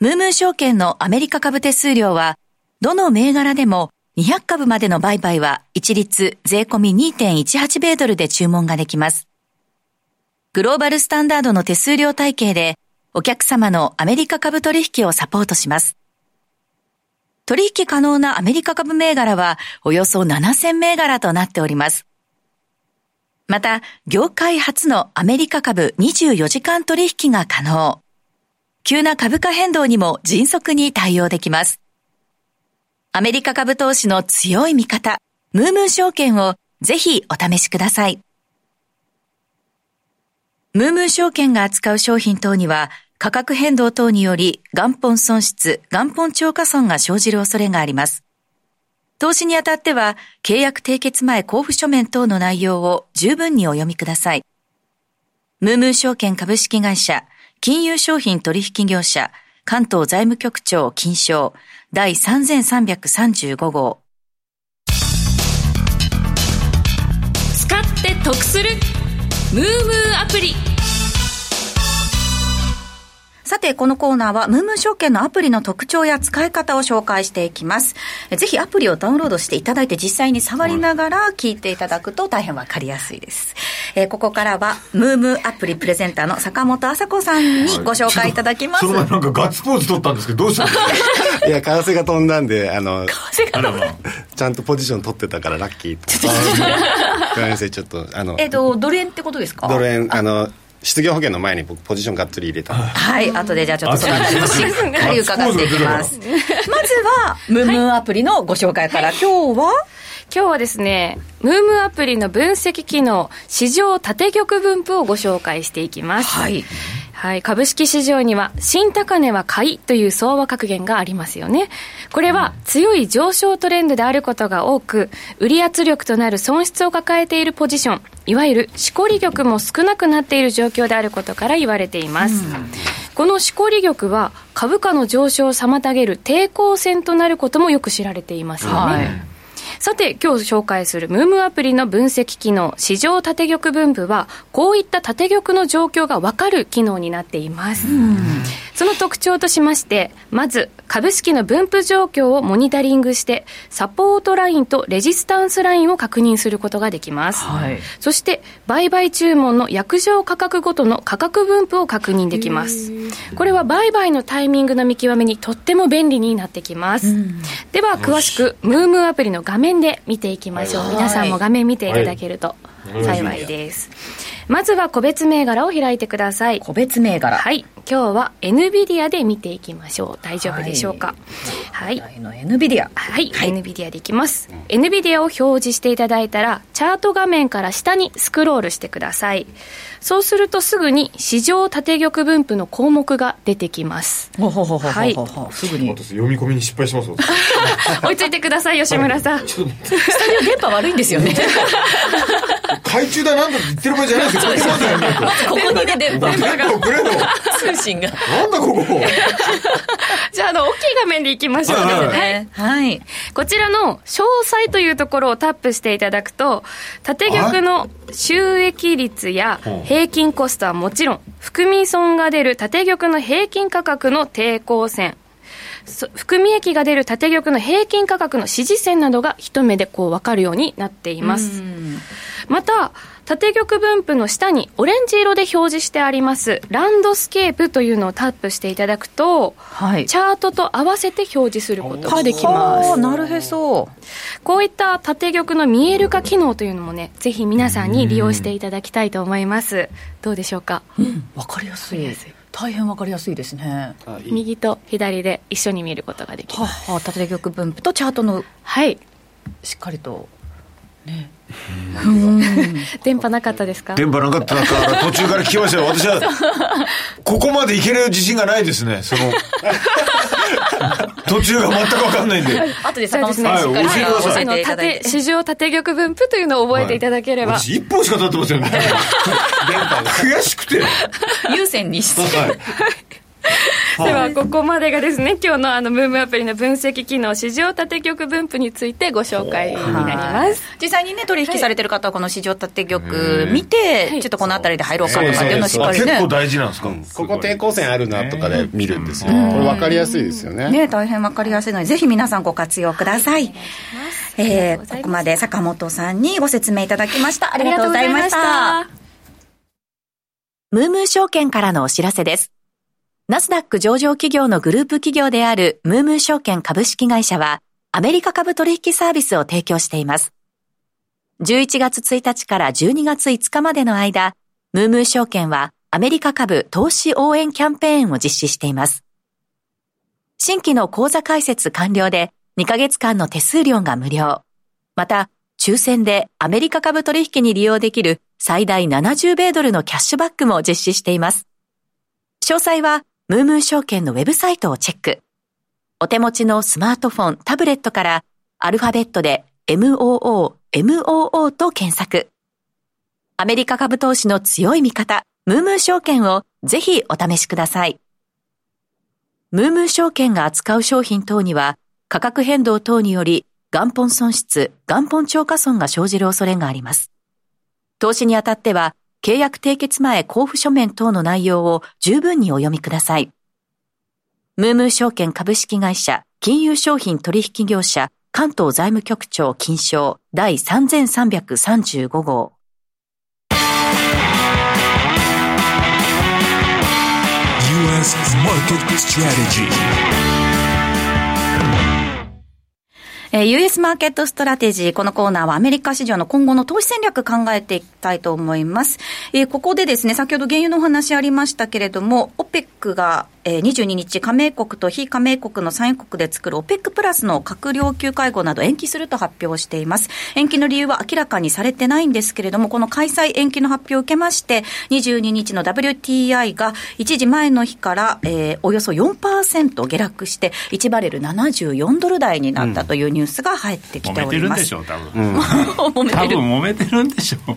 ムームー証券のアメリカ株手数料はどの銘柄でも200株までの売買は一律税込み2.18米ドルで注文ができますグローバルスタンダードの手数料体系で、お客様のアメリカ株取引をサポートします。取引可能なアメリカ株銘柄は、およそ7000銘柄となっております。また、業界初のアメリカ株24時間取引が可能。急な株価変動にも迅速に対応できます。アメリカ株投資の強い味方、ムームー証券をぜひお試しください。ムームー証券が扱う商品等には価格変動等により元本損失、元本超過損が生じる恐れがあります。投資にあたっては契約締結前交付書面等の内容を十分にお読みください。ムームー証券株式会社、金融商品取引業者、関東財務局長金賞第3335号。使って得するムームーアプリ。さて、このコーナーは、ムームー証券のアプリの特徴や使い方を紹介していきます。えぜひアプリをダウンロードしていただいて、実際に触りながら聞いていただくと大変わかりやすいです。えーここからは、ムームーアプリプレゼンターの坂本麻子さんにご紹介いただきます。その前なんかガッツポーズ取ったんですけどどうしたんですかいや為替が飛んだんであのちゃんとポジション取ってたからラッキーと。ごめんなさいちょっとあの。えっと、ドル円ってことですか？ドル円あの失業保険の前に僕ポジションがっつり入れた。はい。後でじゃあちょっとそ のあたりもしっかり伺っていきます。まずはムームーアプリのご紹介から、今日は今日はですね、ムームアプリの分析機能、市場縦玉分布をご紹介していきます。はい。はい、株式市場には新高値は買いという相場格言がありますよね。これは強い上昇トレンドであることが多く、売り圧力となる損失を抱えているポジション、いわゆるしこり玉も少なくなっている状況であることから言われています。このしこり玉は株価の上昇を妨げる抵抗線となることもよく知られていますよね。はいさて、今日紹介するムームアプリの分析機能、市場縦玉分布は、こういった縦玉の状況が分かる機能になっています。その特徴としまして、まず、株式の分布状況をモニタリングして、サポートラインとレジスタンスラインを確認することができます。はいそして、売買注文の約定価格ごとの価格分布を確認できます。これは売買のタイミングの見極めにとっても便利になってきます。では、詳しく、ムームアプリの画面で見ていきましょう。皆さんも画面見ていただけると幸いです。まずは個別銘柄を開いてください。個別銘柄はい。今日は NVIDIA で見ていきましょう。大丈夫でしょうか？はい。はい。の NVIDIA はい、NVIDIA でいきます。NVIDIA を表示していただいたら、チャート画面から下にスクロールしてください。そうするとすぐに市場縦玉分布の項目が出てきます。ほほほほほはい。すぐに。私読み込みに失敗しますわ 追いついてください、吉村さん。スタジオ電波悪いんですよね。懐中だなんだって言ってる場合じゃないですよ。ここにね電波電波をくれと通信が。なんだここ。じゃあ、あの、大きい画面でいきましょう。はいはい。はい。ねはい。こちらの詳細というところをタップしていただくと、縦玉の収益率や平均コストはもちろん、含み損が出る縦玉の平均価格の抵抗線、そ含み益が出る縦玉の平均価格の支持線などが一目でこう分かるようになっています。また、縦玉分布の下にオレンジ色で表示してあります、ランドスケープというのをタップしていただくと、はい。チャートと合わせて表示することができます。はあなるへそ。こういった縦玉の見える化機能というのもね、ぜひ皆さんに利用していただきたいと思います。どうでしょうか、わかりやすい大変わかりやすいですね右と左で一緒に見ることができはます。あはあ縦玉分布とチャートのはい。しっかりと電波なかったですか？電波なかったから途中から聞きましたよ。私はここまでいける自信がないですね。その 途中が全く分かんないんで。後で坂本さんはいしっかり教えてください。ただい縦、て。市場縦玉分布というのを覚えていただければ。私一本しか経ってませんね。悔しくて。優先にして。はい では、ここまでがですね、今日のあの、ムームアプリの分析機能、市場縦玉分布についてご紹介になります。実際にね取引されてる方はこの市場縦玉見て、はい。ちょっとこの辺りで入ろうかとかっていうのをしっかりね。結構大事なんですか、ここ抵抗線あるなとかで見るんですよ、これ分かりやすいですよね。ね、大変わかりやすいので、ぜひ皆さんご活用ください。えー、ここまで坂本さんにご説明いただきました。ありがとうございました。ムームー証券からのお知らせです。ナスダック上場企業のグループ企業であるムームー証券株式会社は、アメリカ株取引サービスを提供しています。11月1日から12月5日までの間、ムームー証券はアメリカ株投資応援キャンペーンを実施しています。新規の口座開設完了で2ヶ月間の手数料が無料。また、抽選でアメリカ株取引に利用できる最大70米ドルのキャッシュバックも実施しています。詳細は、ムームー証券のウェブサイトをチェック。お手持ちのスマートフォン、タブレットから、アルファベットで MOO、MOO と検索。アメリカ株投資の強い味方、ムームー証券をぜひお試しください。ムームー証券が扱う商品等には、価格変動等により、元本損失、元本超過損が生じる恐れがあります。投資にあたっては、契約締結前交付書面等の内容を十分にお読みください。ムームー証券株式会社、金融商品取引業者、関東財務局長金賞第3335号。えー US マーケットストラテジー。このコーナーはアメリカ市場の今後の投資戦略考えていきたいと思います。えーここでですね、先ほど原油のお話ありましたけれども、OPEC が、えー22日、加盟国と非加盟国の産油国で作る OPEC プラスの閣僚級会合など延期すると発表しています。延期の理由は明らかにされてないんですけれども、この開催延期の発表を受けまして、22日の WTI が一時前の日から、えーおよそ4%下落して、1バレル74ドル台になったというニュースが入ってき揉ております。めてるんでしょう多分、揉め多てる。分揉めてるんでしょう。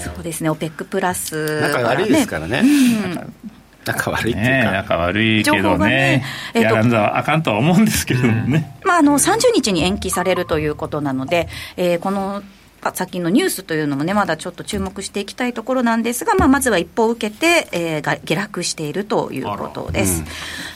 そうですね、OPEC プラス、仲悪いですからね仲悪いっていうか。仲悪いけどね。がねえっとやらんとあかんとは思うんですけどもね、まあ、あの30日に延期されるということなので、えーこのあ先のニュースというのもね、まだちょっと注目していきたいところなんですが、まあ、まずは一報を受けて、えーが下落しているということです。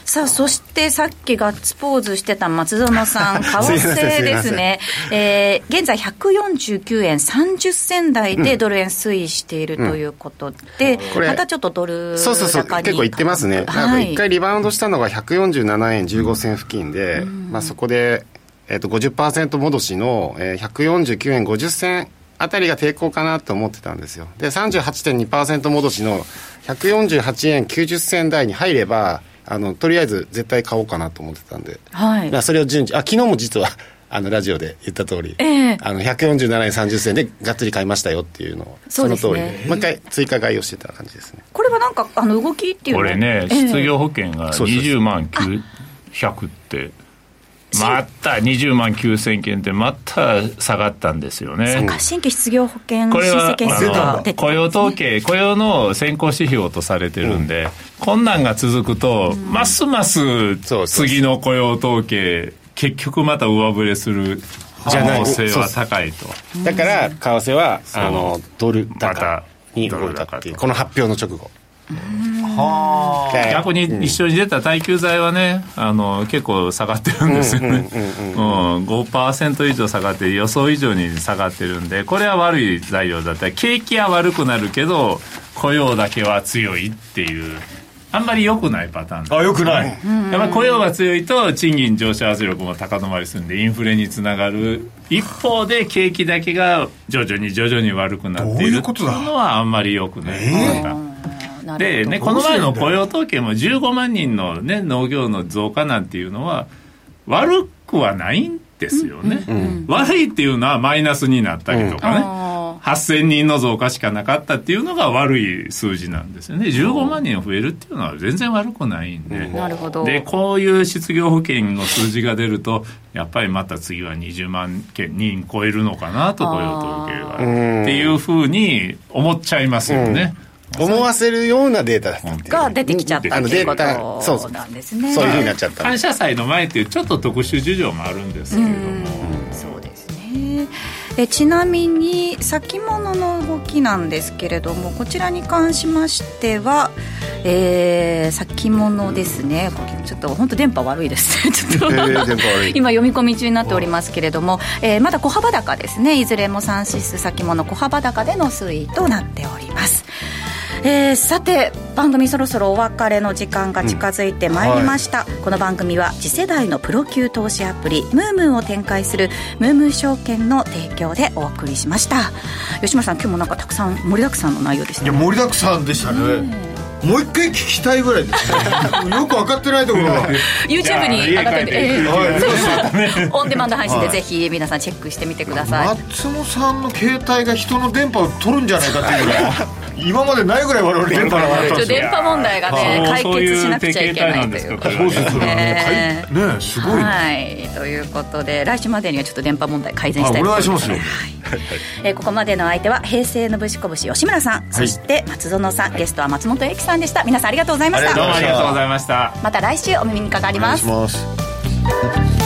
さあ、そしてさっきガッツポーズしてた松園さん、為替ですね、えー現在149円30銭台でドル円推移しているということで、これまたちょっとドルそうそうそう高に結構いってますね、なんかはい。一回リバウンドしたのが147円15銭付近で、まあ、そこで、えー、と50%戻しの、えー、149円50銭あたりが抵抗かなと思ってたんですよ。で38.2%戻しの148円90銭台に入ればあのとりあえず絶対買おうかなと思ってたんで、はい。まあ、それを順次あ昨日も実は あのラジオで言った通り、ええ。あの147円30銭でがっつり買いましたよっていうのをそうですね。の通りもう一回追加買いをしてた感じですね。これはなんかあの動きっていうの？はこれね、ええ。失業保険がそうそうそう。20万900って、また20万9000件って、また下がったんですよね。か新規失業保険これは申請件数が雇用統計、雇用の先行指標とされてるんで、困難が続くと、ますます次の雇用統計、結局また上振れする可能性は高いと。だから為替は、あのドルま高たに動いたっていうこの発表の直後はで逆に一緒に出た耐久財はね、あの結構下がってるんですよね、うん5%以上下がって、予想以上に下がってるんで、これは悪い材料だったり、景気は悪くなるけど、雇用だけは強いっていう、あんまり良くないパターン。ああよくない、やっぱり雇用が強いと賃金上昇圧力も高止まりするんでインフレにつながる。一方で景気だけが徐々に徐々に悪くなっているどういうのはあんまり良くないパターで、ね、この前の雇用統計も15万人の、ね、農業の増加なんていうのは悪くはないんですよね、悪いっていうのはマイナスになったりとかね、あ8000人の増加しかなかったっていうのが悪い数字なんですよね。15万人増えるっていうのは全然悪くないんで、ーなるほど。でこういう失業保険の数字が出るとやっぱりまた次は20万人超えるのかなと雇用統計が。ー。っていうふうに思っちゃいますよね、思わせるようなデータだったっていう。が出てきちゃったっていうことなんですね。そういうふうになっちゃった。感謝祭の前っていうちょっと特殊事情もあるんですけれども、そうですね。えちなみに先物の動きなんですけれどもこちらに関しましては、えー先物ですね。ちょっと本当電波悪いですね。ちょっと、今読み込み中になっておりますけれども、えーまだ小幅高ですね。いずれも3指数先物小幅高での推移となっておりますえーさて番組そろそろお別れの時間が近づいてまいりました、この番組は次世代のプロ級投資アプリムームーを展開するムームー証券の提供でお送りしました。吉村さん今日もなんかたくさん盛りだくさんの内容でしいやたね盛りだくさんでしたねもう一回聞きたいぐらいですね。よく分かってないところが。YouTube に上がってるえーオンデマンド配信ではい。ぜひ皆さんチェックしてみてください。松本さんの携帯が人の電波を取るんじゃないかっていうぐらい今までないぐらい我々電波が悪かったちょです電波問題がねあ解そうい。う決しなくちゃいけないということそうですよね。すごいね。はい。ということで来週までにはちょっと電波問題改善したいあおと思います。願いしますよ。えーここまでの相手は平成のぶしこぶし吉村さん、そして松園さん。ゲストは松本英樹さんでした。皆さんありがとうございました。どうもありがとうございました。また来週お耳にかかります。お願いします